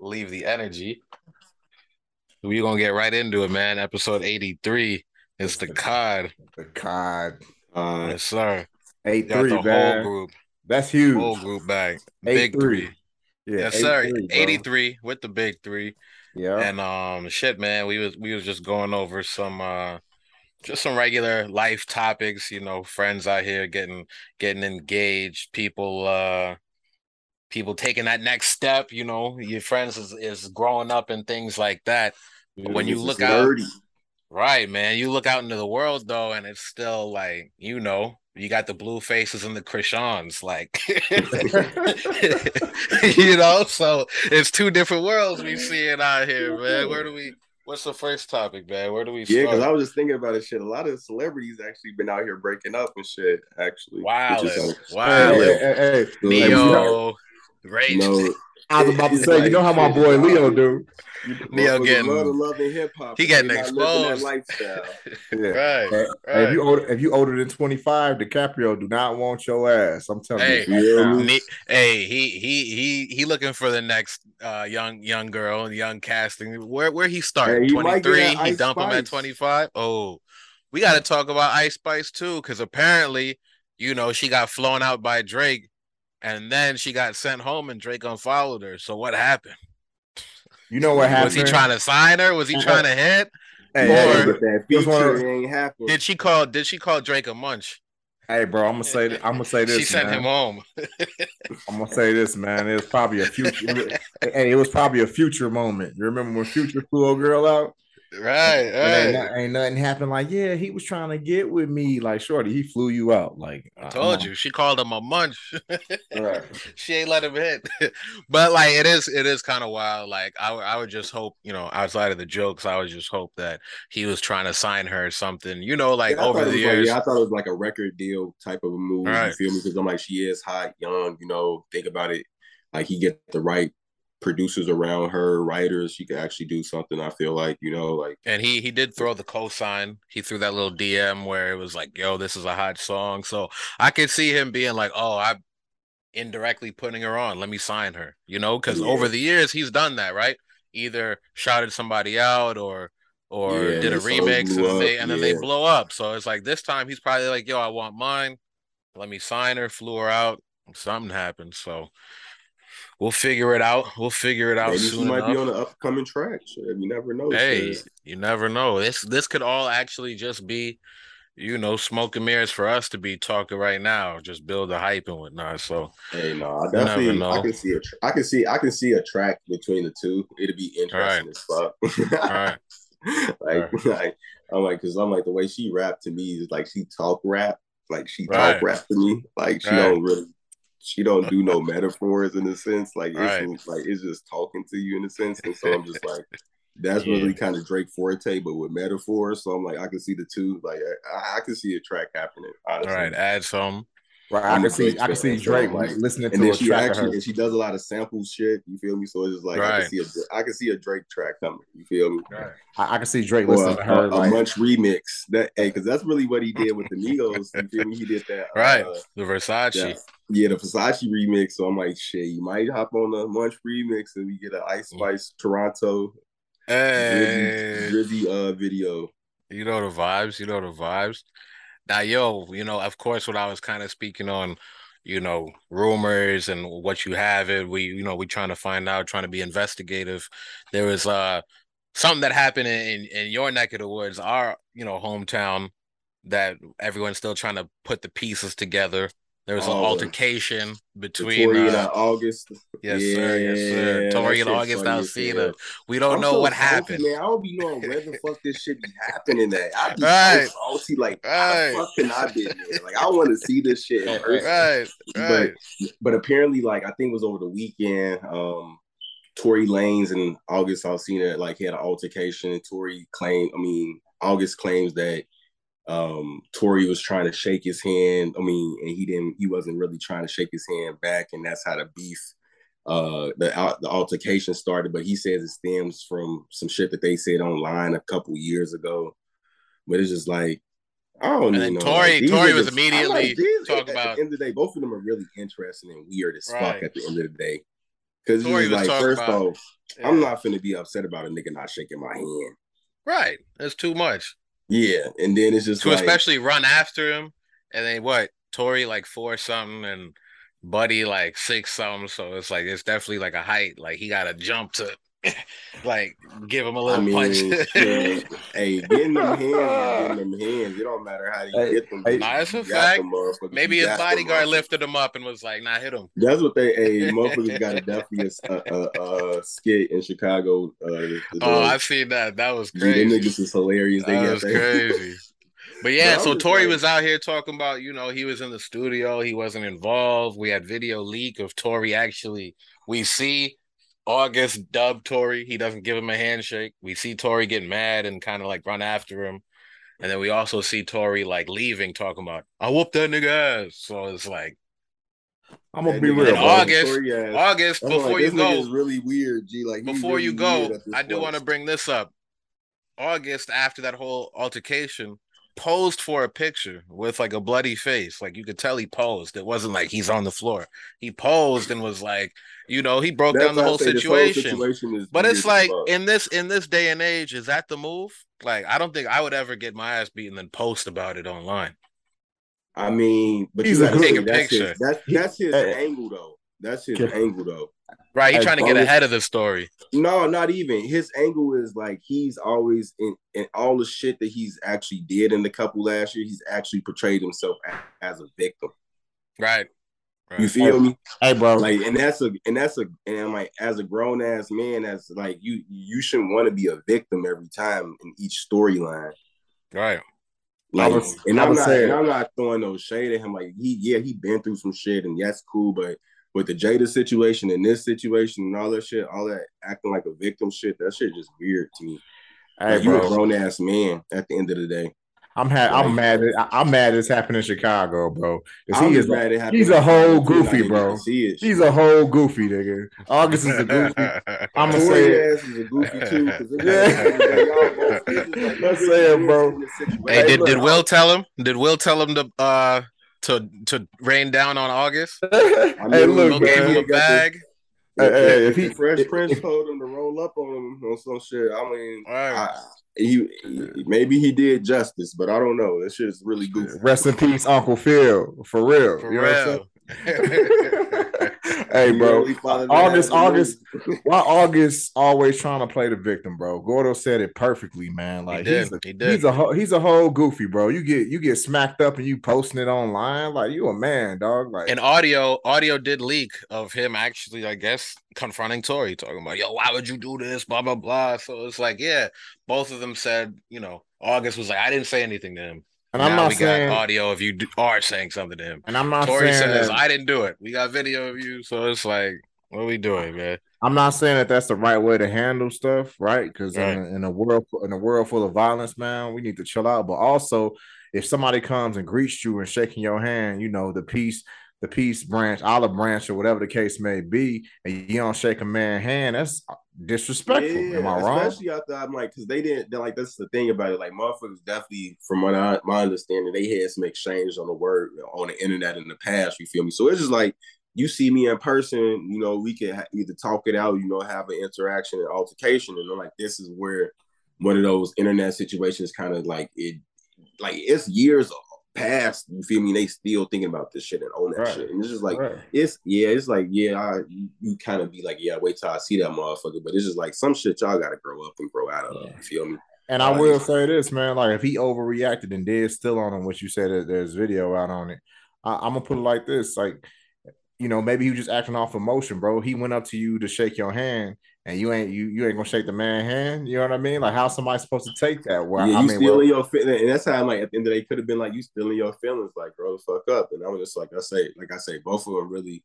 leave the energy. We're gonna get right into it, man. Episode 83. It's the COD. The COD. Uh, Yes, sir. Eight three, the man. whole group. That's huge. Whole group back. Eight Big three. three. Yeah, Yes, sir. 8-3, 83 with the big three. Yeah. And um shit, man, we was we was just going over some uh just some regular life topics, you know, friends out here getting getting engaged, people uh people taking that next step, you know, your friends is, is growing up and things like that. when you look out- nerdy. Right, man. You look out into the world though, and it's still like, you know, you got the Bluefaces and the Chriseans, like you know, so it's two different worlds we see it out here, man. Where do we what's the first topic, man? Where do we Yeah, because? I was just thinking about this shit. A lot of celebrities actually been out here breaking up and shit. Actually, Wow, wow. Hey, hey, hey, hey. Neo, Rage. you know, I was about to It's say, you know how my boy Leo like- do. Neo motherfuckers getting- love love and hip hop. he but getting they exposed. That lifestyle. Yeah. Right, Hey, right. If you older, if you older than twenty five, DiCaprio do not want your ass. I'm telling Hey. you. You me? Ne- hey, he he he he looking for the next uh young young girl, and young casting. Where where he start? Hey, he might Twenty get three. that He Ice dump him at twenty five. Oh, we got to talk about Ice Spice too, because apparently, you know, she got flown out by Drake, and then she got sent home, and Drake unfollowed her. So what happened? You know what happened? Was he trying to sign her? Was he trying to hit? Hey, Or- hey, that Just ain't happening. Did she call? Did she call Drake a munch? hey, bro, I'm gonna say, I'm gonna say this. She sent man. him home. I'm gonna say this, man. It was probably a future. hey, it was probably a future moment. You remember when Future flew a girl out? Right, And ain't, right. ain't nothing happened. Like, yeah, he was trying to get with me. Like, shorty, he flew you out. Like, I uh, told you, she called him a munch. Right. she ain't let him hit. but like it is it is kind of wild. Like I would- I would just hope, you know, outside of the jokes, I would just hope that he was trying to sign her something, you know, like Yeah, over the was like- years. yeah, I thought it was like a record deal type of a move. Right. You feel me? Because I'm like, she is hot, young. You know, think about it. Like he get the right producers around her, writers. She could actually do something. I feel like you know, like and he he did throw the cosign. He threw that little DM where it was like, "Yo, this is a hot song." So I could see him being like, "Oh, I indirectly putting her on. Let me sign her." You know, because Yeah. over the years he's done that, right? Either shouted somebody out or or Yeah, did a remix and then they and then they blow up. So it's like this time he's probably like, "Yo, I want mine. Let me sign her." Flew her out. Something happened. So we'll figure it out. We'll figure it out maybe soon might enough. be on an upcoming track. Shit, you never know. Hey, shit. you never know. This this could all actually just be, you know, smoke and mirrors for us to be talking right now. Just build the hype and whatnot. So Hey, no, I definitely, know. I can see a, tr- I can see, I can see a track between the two. It'd be interesting as fuck. all right. like, like, I'm like, cause I'm like the way she rap to me is like she talk rap, like she talk Right. rap to me, like she Right. don't really, she don't do no metaphors in a sense, like it's Right. like it's just talking to you in a sense, and so I'm just like, that's Yeah. really kind of Drake forte, but with metaphors. So I'm like, I can see the two, like I, I can see a track happening, honestly. All right. Add some. Right. I can see Drake I can see Drake like, listening And to then a she track of actually her. and she does a lot of sample shit. You feel me? So it's just like I can see a I can see a Drake track coming. You feel me? I, I can see Drake Or listening a, to her. a, a like, Munch remix. That hey, because that's really what he did with the Migos. You feel me? He did that. Right. Uh, The Versace. yeah, yeah, the Versace remix. So I'm like, shit, you might hop on the Munch remix and we get an Ice Mm. Spice Toronto Hey, Drizzy, Drizzy uh video. you know the vibes. You know the vibes. Now, yo, you know, of course, what I was kind of speaking on, you know, rumors and what you have it. We, you know, we trying to find out, trying to be investigative. There was uh something that happened in in your neck of the woods, our you know hometown, that everyone's still trying to put the pieces together. There was an Oh, altercation between and uh, August. yes sir, yes sir, Yeah, Tory and August funny as Alsina. hell. We don't I'm know so what salty, happened. Man, I don't be knowing where the fuck this shit be happening at. I be Right. so salty. Like, Right. how the fuck can I be there? Like, I want to see this shit in person. Right, right. But but apparently, like, I think it was over the weekend. Um, Tory Lanez and August Alsina like had an altercation. Tory claimed, I mean, August claims that um Tory was trying to shake his hand. I mean, and he didn't. He wasn't really trying to shake his hand back, and that's how the beef uh the the altercation started but he says it stems from some shit that they said online a couple years ago but it's just like I don't And then know. Tory- like, Tory was niggas- immediately I'm like, these- talk at about- the end of the day. Both of them are really interesting and weird as Right. fuck. At the end of the day, Because he's like, first about, off, yeah. I'm not finna be upset about a nigga not shaking my hand. Right. That's too much. Yeah. And then it's just to like, especially run after him. And then what? Tory like four something and Buddy like six something. So it's like it's definitely like a height. Like he gotta jump to like give him a little I mean, punch. hey, getting them hands, getting them hands. It don't matter how you hey, get them. Hey, nah, that's a fact. Maybe his bodyguard lifted him up and was like, "Nah, hit him." That's what they. Hey, motherfuckers got a definitely a, a, a, skit in Chicago. Uh, oh, I seen that. That was crazy. Yeah, niggas is hilarious. That was crazy. But yeah, so Tory like, was out here talking about, you know, he was in the studio, he wasn't involved. We had video leak of Tory actually. We see August dub Tory. He doesn't give him a handshake. We see Tory get mad and kind of like run after him. And then we also see Tory like leaving, talking about, I whoop that nigga ass. So it's like, I'm gonna be real. August, August, I'm before like, you go, is really weird. G, like before really you go, I do want to bring this up. August, after that whole altercation, posed for a picture with like a bloody face. Like you could tell he posed. It wasn't like he's on the floor. He posed and was like, you know, he broke That's down the whole situation. whole situation but it's like in this in this day and age, is that the move? Like, I don't think I would ever get my ass beaten and post about it online. I mean, but he's you gotta take a picture. His, that's that's his angle though. That's his angle though. Right, he's trying to get ahead of the story. No, not even. His angle is like he's always in in all the shit that he's actually did in the couple last year. He's actually portrayed himself as a victim. Right. right. You feel me? Hey, bro. Like, and that's a and that's a and I'm like, as a grown ass man, as like you you shouldn't want to be a victim every time in each storyline. Right. Like, was, and I'm not, and I'm not throwing no shade at him. Like, he, yeah, he been through some shit, and that's cool. But with the Jada situation and this situation and all that shit, all that acting like a victim shit, that shit just weird to me. Hey, like, you a grown ass man at the end of the day. I'm ha- I'm mad. At, I'm mad. It's happening in Chicago, bro. He is mad. It he's a whole goofy, bro. He's a whole goofy nigga. August is a goofy. I'm gonna say it. Is a goofy too. Let's say it, bro. Hey, did, did Will tell him? Did Will tell him to uh to to rain down on August. I mean, hey, look, gave him a bag. Hey, hey, if he Fresh Prince told him to roll up on him on some shit, I mean, right. I, he, he, maybe he did justice, but I don't know. That shit is really goofy. Rest in peace, Uncle Phil. For real. For you real. hey, bro. August, August. why August always trying to play the victim, bro? Gordo said it perfectly, man. Like he he's a, he he's a he's a whole goofy, bro. You get you get smacked up and you posting it online, like you a man, dog. Like and audio, audio did leak of him actually, I guess, confronting Tory, talking about, yo, why would you do this? Blah blah blah. So it's like, yeah, both of them said, you know, August was like, I didn't say anything to him. And now I'm not we saying, got audio of you are saying something to him. And I'm not Tory saying says that, I didn't do it. We got video of you, so it's like, what are we doing, man? I'm not saying that that's the right way to handle stuff, right? Because right. in, in a world in a world full of violence, man, we need to chill out. But also, if somebody comes and greets you and shaking your hand, you know the peace the peace branch, olive branch, or whatever the case may be, and you don't shake a man hand, that's disrespectful. Yeah, Am I wrong? Especially after I'm like, because they didn't. They're like, that's the thing about it. Like, motherfuckers definitely, from what I, my understanding, they had some exchange on the word on the internet in the past. You feel me? So it's just like you see me in person. You know, we can either talk it out. You know, have an interaction and altercation, and I'm like, this is where one of those internet situations kind of like it. Like it's years past, you feel me? They still thinking about this shit and own that right. shit. And it's just like right. it's yeah, it's like, yeah, I, you, you kind of be like, yeah, wait till I see that motherfucker. But it's just like some shit y'all gotta grow up and grow out of. You feel me? And I will say this, man. Like if he overreacted and did still on him, what you said that there's video out on it. I, I'm gonna put it like this: like, you know, maybe he was just acting off emotion, bro. He went up to you to shake your hand, and you ain't you you ain't gonna shake the man hand. You know what I mean? Like how somebody supposed to take that? Well, yeah, I you mean, stealing well, your feelings, and that's how I'm like at the end of the day could have been like you stealing your feelings, like grow the fuck up. And I was just like I say, like I say, both of them really,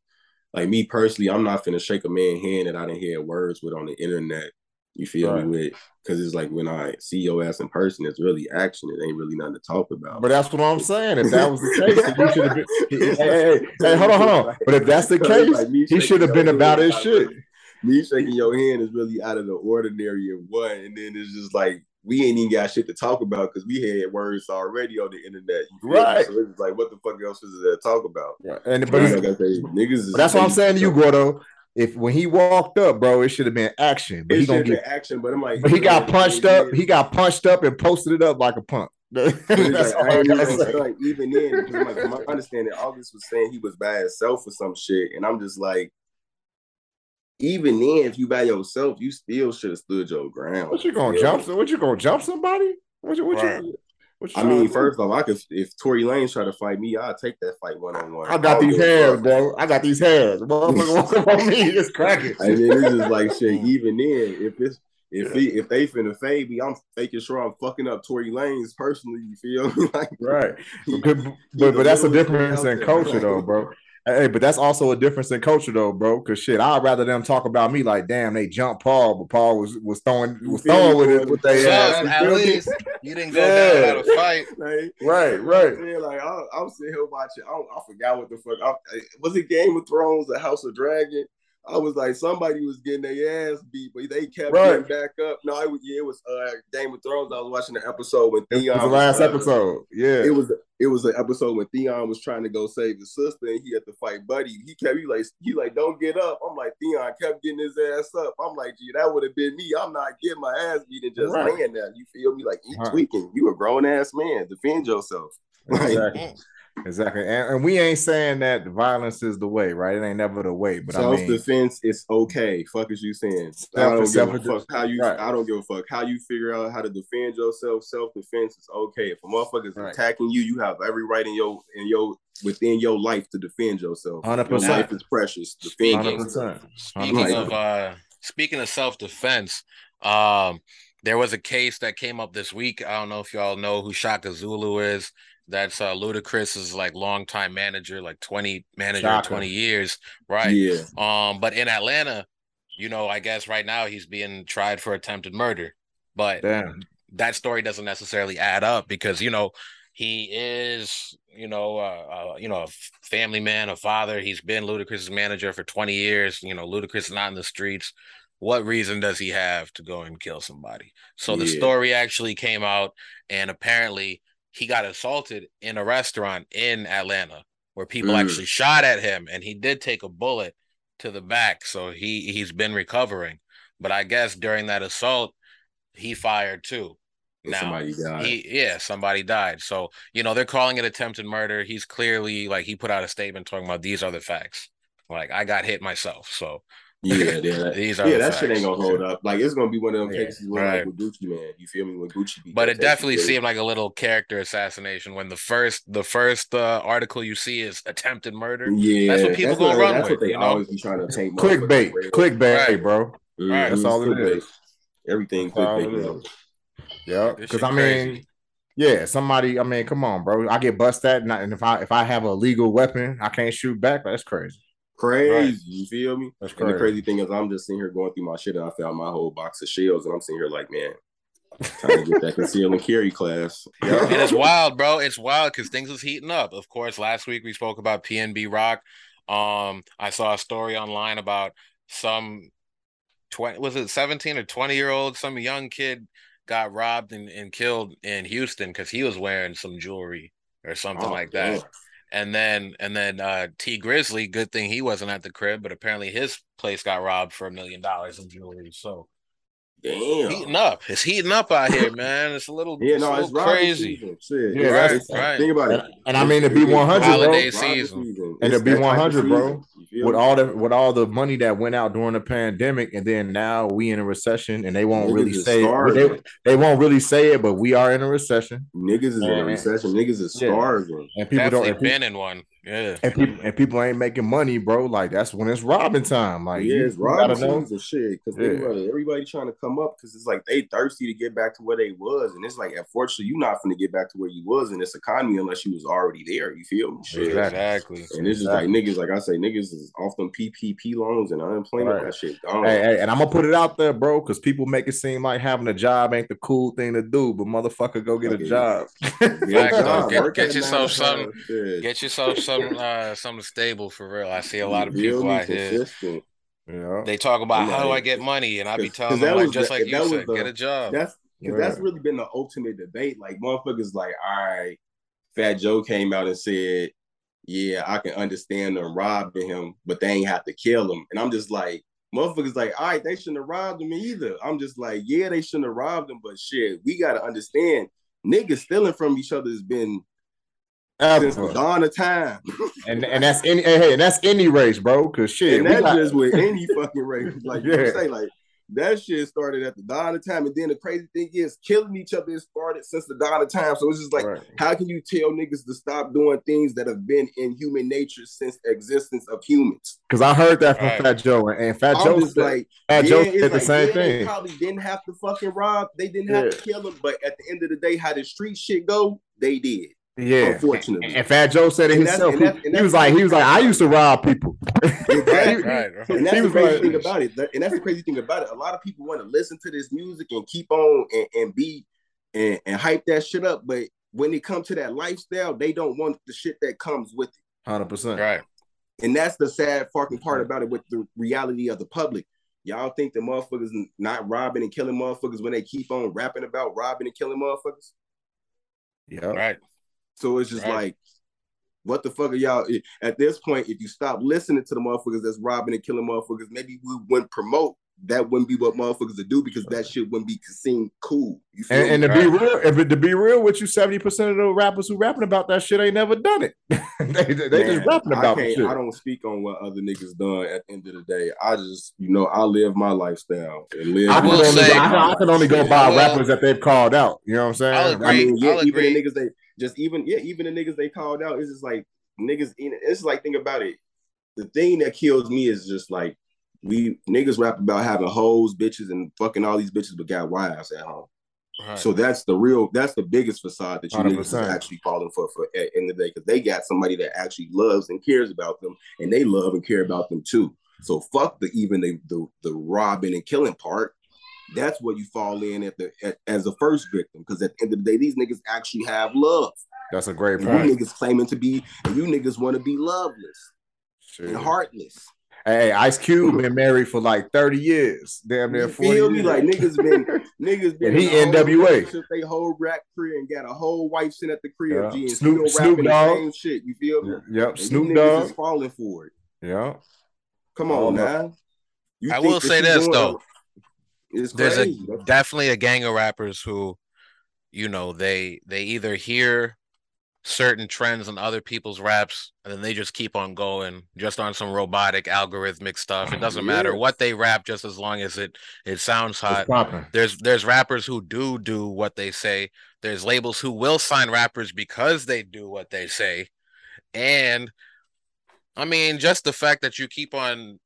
like me personally, I'm not finna shake a man hand that I didn't hear words with on the internet. You feel right. me with? Because it's like when I see your ass in person, it's really action. It ain't really nothing to talk about. But that's what I'm saying. If that was the case, you should have been. Hey, hey, hey, hold on, hold on. But if that's the case, he should have been about his shit me shaking your hand is really out of the ordinary of what, and then it's just like we ain't even got shit to talk about because we had words already on the internet. Right. So it's like, what the fuck else is there to talk about? Right. And but, like say, niggas that's what I'm saying to you, Gordo. if when he walked up, bro, it should have been action. But it he gonna get action. But I'm like, but he got punched up. He got punched up and posted it up like a punk. like, even, like, even then, like, my understanding, August was saying he was by himself or some shit, and I'm just like, even then, if you by yourself, you still should have stood your ground. What you gonna jump? What you gonna jump somebody? What you? What right. you I mean, first off, I could if Tory Lanez try to fight me, I'll take that fight one on one. I got these hands, bro. I got these hands. Motherfucker, on me, it's cracking. I mean, it's just like shit. Even then, if it's if he, if they finna fade me, I'm making sure I'm fucking up Tory Lanez personally. You feel me? like right, but, but, but that's a difference in culture, though, bro. Hey, but that's also a difference in culture, though, bro. Because shit, I'd rather them talk about me like, damn, they jumped Paul, but Paul was was throwing was throwing with it with they ass. At least you didn't go yeah. down a fight, like, right? Right. Yeah, like I, I was sitting here watching. I, I forgot what the fuck. I, was it Game of Thrones, The House of Dragon? I was like, somebody was getting their ass beat, but they kept right. getting back up. No, it was yeah, it was uh, Game of Thrones. I was watching the episode when Theon. It was the last was, episode. Yeah, it was. It was an episode when Theon was trying to go save his sister, and he had to fight Buddy. He kept he like he like don't get up. I'm like Theon kept getting his ass up. I'm like, gee, that would have been me. I'm not getting my ass beat and just right. laying there. You feel me? Like you right. tweaking. You a grown ass man. Defend yourself. Exactly. Exactly, and, and, we ain't saying that violence is the way, right? It ain't never the way. But self I mean, defense is okay. Fuck is you saying? I don't give a fuck how you. Right. I don't give a fuck how you figure out how to defend yourself. Self defense is okay. If a motherfucker is right. attacking you, you have every right in your in your within your life to defend yourself. Hundred percent. Your life is precious. Defend. Hundred percent. Speaking of uh, speaking of self defense, um, there was a case that came up this week. I don't know if y'all know who Chaka Zulu is. That's uh Ludacris's like longtime manager, like 20 manager, Chaka. 20 years. Right. Yeah. Um, but in Atlanta, you know, I guess right now he's being tried for attempted murder. But Damn. that story doesn't necessarily add up because, you know, he is, you know, uh, uh, you know, a family man, a father. He's been Ludacris's manager for 20 years. You know, Ludacris is not in the streets. What reason does he have to go and kill somebody? So yeah. the story actually came out, and apparently he got assaulted in a restaurant in Atlanta where people mm. actually shot at him and he did take a bullet to the back so he he's been recovering. But I guess during that assault he fired too. Now somebody died. He, yeah somebody died. So you know they're calling it attempted murder. He's clearly like he put out a statement talking about these are the facts. Like I got hit myself. So yeah, yeah, These are yeah, that facts. shit ain't gonna hold up. Like it's gonna be one of them yeah, cases where right. like with Gucci Mane, You feel me? With Gucci, but it definitely seemed like a little character assassination when the first the first uh, article you see is attempted murder. Yeah, that's what people gonna run that's with. What they you know? always be trying to take clickbait, clickbait, right. bro. Mm, right. That's all it is. Everything clickbait. Yeah, because I mean. Crazy. Yeah, somebody. I mean, come on, bro. I get busted, and if I if I have a legal weapon, I can't shoot back. That's crazy. Crazy, right. you feel me? That's crazy. And the crazy thing is, I'm just sitting here going through my shit, and I found my whole box of shells, and I'm sitting here like, man, trying to get that conceal and carry class. Yeah. And it's wild, bro. It's wild because things is heating up. Of course, last week we spoke about PNB Rock. Um, I saw a story online about some twenty was it 17 or 20 year old, some young kid got robbed and, and killed in Houston because he was wearing some jewelry or something oh, like that. And then and then uh Tee Grizzley, good thing he wasn't at the crib, but apparently his place got robbed for a million dollars in jewelry. So Damn. Heating up. It's heating up out here, man. It's a little, yeah, no, it's, little crazy. Shit. Yeah, right, right. Think about it. And, and I mean to be one hundred, holiday season. And to be one hundred, bro. With all the with all the money that went out during the pandemic, and then now we in a recession, and they won't Niggas really say it. They, they, won't really say it, but we are in a recession. Niggas is and, in a recession. Niggas is starving. Yeah. And people Definitely don't. And been in one. Yeah. And people and people ain't making money, bro. Like that's when it's robbing time. Like yeah, it's robbing time and shit. Because yeah. everybody, everybody trying to come up because it's like they thirsty to get back to where they was, and it's like unfortunately you're not going to get back to where you was in this economy unless you was already there. You feel me? Shit. Exactly. And it's just like niggas, like I say, niggas is off them PPP loans and unemployment. Right. That shit gone. Hey, hey, and I'm gonna put it out there, bro, because people make it seem like having a job ain't the cool thing to do, but motherfucker, go get a job. Get, get, get yourself something. Get yourself some. Uh, something stable for real. I see a lot of people out here. Yeah. They talk about how do I get money, and I be telling them like, just the, like you said, the, get a job. That's because yeah. that's really been the ultimate debate. Like motherfuckers, like all right, Fat Joe came out and said yeah, I can understand them robbing him, but they ain't have to kill him. And I'm just like, motherfuckers like, all right, they shouldn't have robbed him either. I'm just like, yeah, they shouldn't have robbed him, but shit, we gotta understand, niggas stealing from each other has been since the dawn of time. and and that's any hey, and that's any race, bro. Cause shit, and that's just with any fucking race. Like yeah. you say, like that shit started at the dawn of time. And then the crazy thing is, killing each other has started since the dawn of time. So it's just like, right. how can you tell niggas to stop doing things that have been in human nature since existence of humans? Because I heard that from right. Fat Joe, and Fat I'm Joe said, like, Fat yeah, Joe said like, the same yeah, thing. They probably didn't have to fucking rob. They didn't have yeah. to kill him. But at the end of the day, how the street shit go, they did. Yeah, unfortunately. And, Fat Joe said it and himself. And that's, and he was like, he was like, I used to rob people. right, right, right. And that's the crazy like, thing about it. And that's the crazy thing about it. A lot of people want to listen to this music and keep on and, and be and, and hype that shit up, but when it comes to that lifestyle, they don't want the shit that comes with it. Hundred percent. Right. And that's the sad fucking part about it with the reality of the public. Y'all think the motherfuckers not robbing and killing motherfuckers when they keep on rapping about robbing and killing motherfuckers? Yeah. Right. So it's just right. like, what the fuck are y'all? At this point, if you stop listening to the motherfuckers that's robbing and killing motherfuckers, maybe we wouldn't promote. That wouldn't be what motherfuckers would do because that shit wouldn't be seen cool. and, and to be real, if it, to be real with you, seventy percent of the rappers who rapping about that shit ain't never done it. they they Man, just rapping about I, I don't speak on what other niggas done. At the end of the day, I just you know I live my lifestyle and live. I, can only, say, I, I can only go by well, rappers that they've called out. You know what I'm saying? I'll agree. I mean, yeah, I'll even agree. the niggas they just even yeah, even the niggas they called out, it's just like niggas. It's like think about it. The thing that kills me is just like we niggas rap about having hoes, bitches, and fucking all these bitches, but got wives at home. Right. So that's the real, that's the biggest facade that you 100%. niggas are actually falling for for at end of the day because they got somebody that actually loves and cares about them, and they love and care about them too. So fuck the even the the, the robbing and killing part that's where you fall in at the at, as a first victim. Because at the end of the day, these niggas actually have love. That's a great and point. You niggas claiming to be, and you niggas want to be loveless and heartless. Hey, Ice Cube been married for like 30 years. Damn near 40 feel me? Like niggas been niggas been and he NWA. They whole rap career and got a whole wife sitting at the crib. Yeah. Snoop, Snoop Dogg. shit. You feel me? Yep. And Snoop Dogg is falling for it. Yeah. Come on, man. I will say this though. It's There's a definitely a gang of rappers who, you know, they they either hear certain trends on other people's raps and then they just keep on going just on some robotic algorithmic stuff. It doesn't yeah. matter what they rap just as long as it it sounds hot. There's there's rappers who do do what they say. There's labels who will sign rappers because they do what they say. And I mean, just the fact that you keep on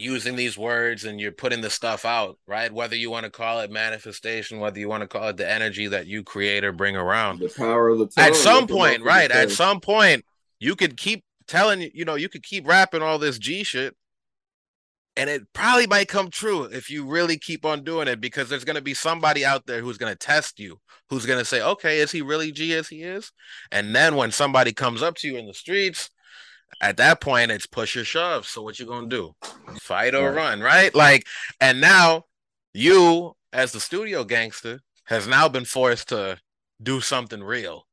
using these words and you're putting the stuff out, right? Whether you want to call it manifestation, whether you want to call it the energy that you create or bring around. The power of the tongue, At some point, right? At some point, you could keep telling you know, you could keep rapping all this G shit. And it probably might come true if you really keep on doing it because there's going to be somebody out there who's going to test you, who's going to say, okay, is he really G as he is? And then when somebody comes up to you in the streets at that point it's push or shove. So what you gonna do? Fight or run, right? Like, and now you, as the studio gangster, has now been forced to do something real.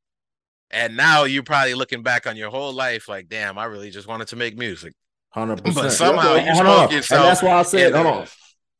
And now you're probably looking back on your whole life like, damn, I really just wanted to make music. Hundred percent. But somehow you spoke yourself. And that's why I said, hold on.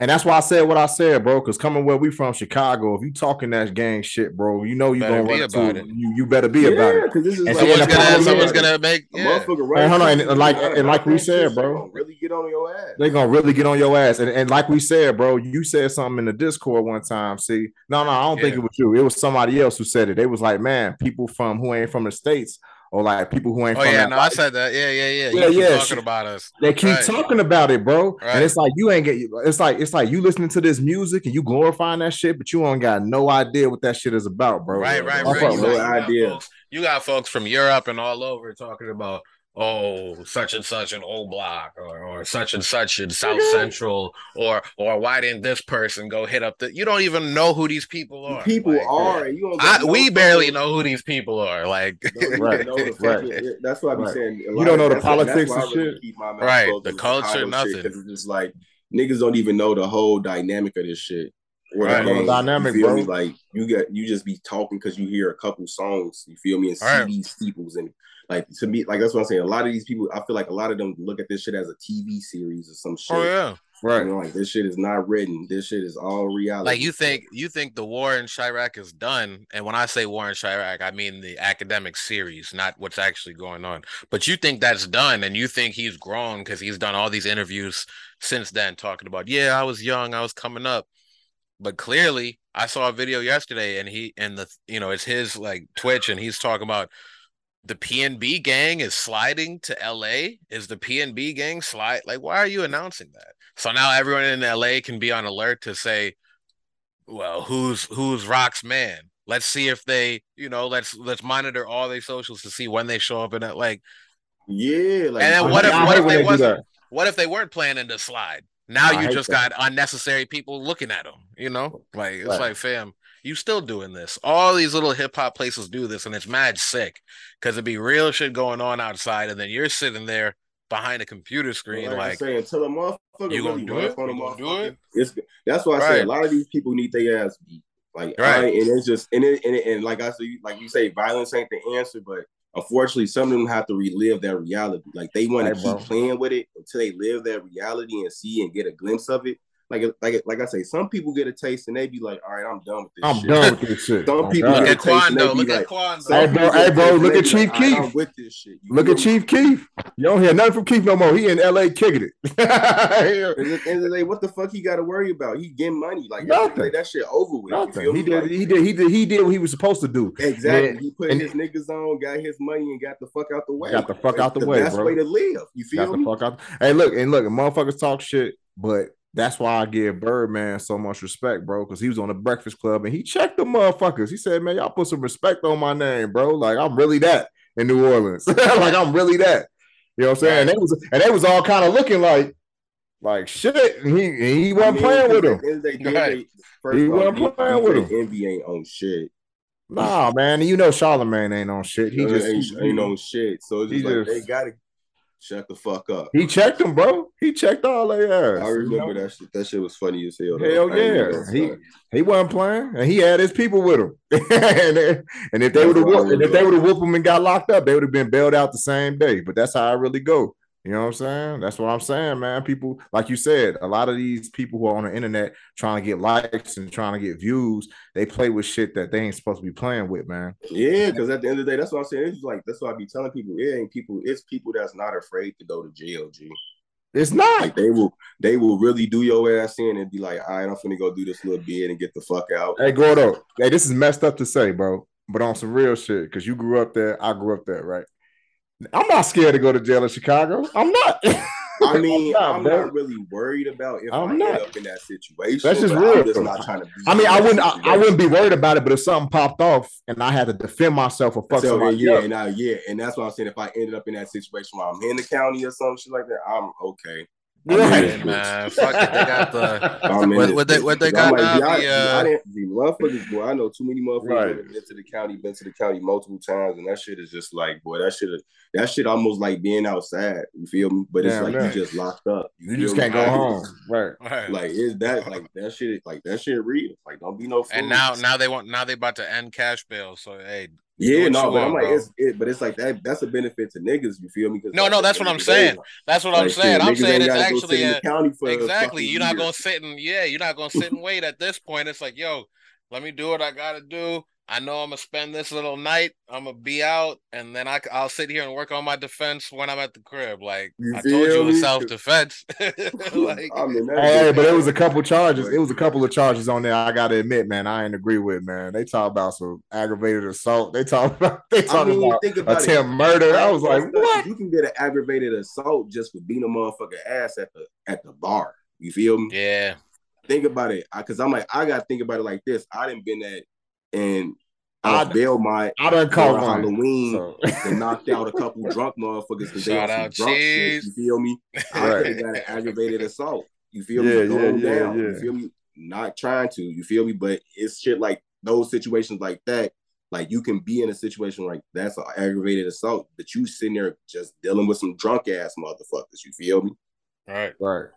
And that's why I said what I said, bro. Because coming where we from, Chicago, if you talking that gang shit, bro, you know you better gonna run about it. You, you better be yeah, about it. Because this is like, someone's, gonna, someone's gonna make yeah. Right hold on, and like and like we said, bro, really get on your ass. They gonna really get on your ass, and, and like we said, bro, you said something in the Discord one time. See, no, no, I don't yeah. think it was you. It was somebody else who said it. They was like, man, people from who ain't from the states or like people who ain't. Oh yeah, no, life. I said that. Yeah, yeah, yeah. Yeah, you yeah. Talking about us. They keep right. talking about it, bro. Right. And it's like you ain't get. It's like it's like you listening to this music and you glorifying that shit, but you ain't got no idea what that shit is about, bro. Right, right, right. No idea. You got folks from Europe and all over talking about oh, such and such an old block or, or such and such in South Central or or why didn't this person go hit up the you don't even know who these people are. People like, are you I, we barely know who these people are. Like right. right. That's what I be right. saying. You don't know the politics and shit. Right. The culture, nothing. Because it's just like niggas don't even know the whole dynamic of this shit. right. the dynamic, you bro. Me? Like you get you just be talking because you hear a couple songs. You feel me? And see right. these peoples and like to me, like that's what I'm saying. A lot of these people, I feel like a lot of them look at this shit as a TV series or some oh, shit. Oh yeah. Right. You know, like this shit is not written. This shit is all reality. Like you think you think the war in Chiraq is done, and when I say war in Chiraq, I mean the academic series, not what's actually going on. But you think that's done, and you think he's grown because he's done all these interviews since then, talking about yeah, I was young, I was coming up. But clearly, I saw a video yesterday, and he and the you know it's his like Twitch, and he's talking about the PNB gang is sliding to LA. Is the PNB gang slide? Like, why are you announcing that? So now everyone in LA can be on alert to say, well, who's who's Rock's man? Let's see if they, you know, let's let's monitor all their socials to see when they show up in it. Like, yeah. Like, and then what if what if they wasn't? What if they weren't planning to slide? Now I you just that. got unnecessary people looking at them. You know, like it's right. like, fam, you still doing this. All these little hip hop places do this, and it's mad sick because it'd be real shit going on outside, and then you're sitting there behind a computer screen, like, like say, until a motherfucker you gonna do it, on you do it. It's that's why I right. say a lot of these people need their ass beat. Like, right. I, and it's just and it, and, it, and like I say, like you say, violence ain't the answer, but unfortunately, some of them have to relive that reality. Like they want to keep playing with it until they live that reality and see and get a glimpse of it like like like I say, some people get a taste and they be like, all right, I'm done with this. I'm shit. done with this shit. Some people get a taste Quando, and they be look like, at Quando. Hey bro, hey bro, look at Chief like, Keef. I'm with this shit. You look at Chief Keef. You don't hear nothing from Keef no more. He in LA kicking it. at the end of the day, what the fuck he got to worry about? He getting money. Like nothing. that shit over with. Nothing. He did. Like, he did. He did. He did what he was supposed to do. Exactly. And, he put and, his niggas on, got his money, and got the fuck out the way. Got the fuck out the, the way, best bro. way to live. You feel got me? the fuck out. Hey, look and look. Motherfuckers talk shit, but that's why I give Birdman so much respect, bro, because he was on the Breakfast Club and he checked the motherfuckers. He said, "Man, y'all put some respect on my name, bro. Like I'm really that in New Orleans. like I'm really that." You know what I'm saying? And they was and they was all kind of looking like, like shit. And he and he wasn't I mean, playing with them. They, they, right. He wasn't playing with them. Envy ain't on shit. Nah, man. You know Charlemagne ain't on shit. He just ain't, ain't on shit. So it's just like just, they gotta Shut the fuck up. He checked him, bro. He checked all their ass. I remember you know? that shit. That shit was funny as hell. Hell yeah. He he wasn't playing, and he had his people with him. and, and if they would have if they would have whooped him and got locked up, they would have been bailed out the same day. But that's how I really go. You know what I'm saying? That's what I'm saying, man. People, like you said, a lot of these people who are on the internet trying to get likes and trying to get views, they play with shit that they ain't supposed to be playing with, man. Yeah, because at the end of the day, that's what I'm saying. It's like that's why I be telling people, it ain't people, it's people that's not afraid to go to jail, G. It's not. Like they will, they will really do your ass in and be like, all right, I'm finna go do this little bit and get the fuck out. Hey, Gordo, hey, this is messed up to say, bro, but on some real shit, because you grew up there, I grew up there, right? I'm not scared to go to jail in Chicago. I'm not. I mean, I'm, not, I'm not, really worried about if I'm I not. up in that situation. That's just real. Just not trying to I mean, I wouldn't. I, I, wouldn't be worried about it. But if something popped off and I had to defend myself or fuck so, somebody yeah, up, and I, yeah, and that's what I'm saying. If I ended up in that situation while I'm in the county or some shit like that, I'm okay. Right, man. Fuck it. They got the what, what they what they got like, now. I, the, uh... I didn't the motherfuckers, boy. I know too many motherfuckers right. that been to the county, been to the county multiple times, and that shit is just like, boy, that shit that shit almost like being outside. You feel me? But it's Damn, like man. you just locked up. You, you just can't me? go home. Right. right. Like is that like that shit like that shit real. Like don't be no fool. And now now they want now they about to end cash bail. So hey, yeah, no, but I'm like, it's it, but it's like that. That's a benefit to niggas. You feel me? No, no, that's what I'm saying. That's what I'm saying. I'm saying it's actually a, exactly. You're not gonna sit and yeah, you're not gonna sit and wait. At this point, it's like, yo, let me do what I gotta do. I know I'm gonna spend this little night. I'm gonna be out, and then I I'll sit here and work on my defense when I'm at the crib. Like you I told you, it self defense. like, I mean, hey, but it was a couple charges. It was a couple of charges on there. I gotta admit, man, I ain't agree with. Man, they talk about some aggravated assault. They talk about they talk I mean, about, about attempt murder. I was like, what? You can get an aggravated assault just for being a motherfucker ass at the at the bar. You feel me? Yeah. Think about it, because I'm like, I gotta think about it like this. I didn't been at and I oh, bailed my I done caught Halloween so. and knocked out a couple drunk motherfuckers because they on some drunk shit. You feel me? I right. got an aggravated assault. You feel yeah, me? Going yeah, down. Yeah. You feel me? Not trying to. You feel me? But it's shit like those situations like that. Like you can be in a situation like that's an aggravated assault, but you sitting there just dealing with some drunk ass motherfuckers. You feel me? Right. Right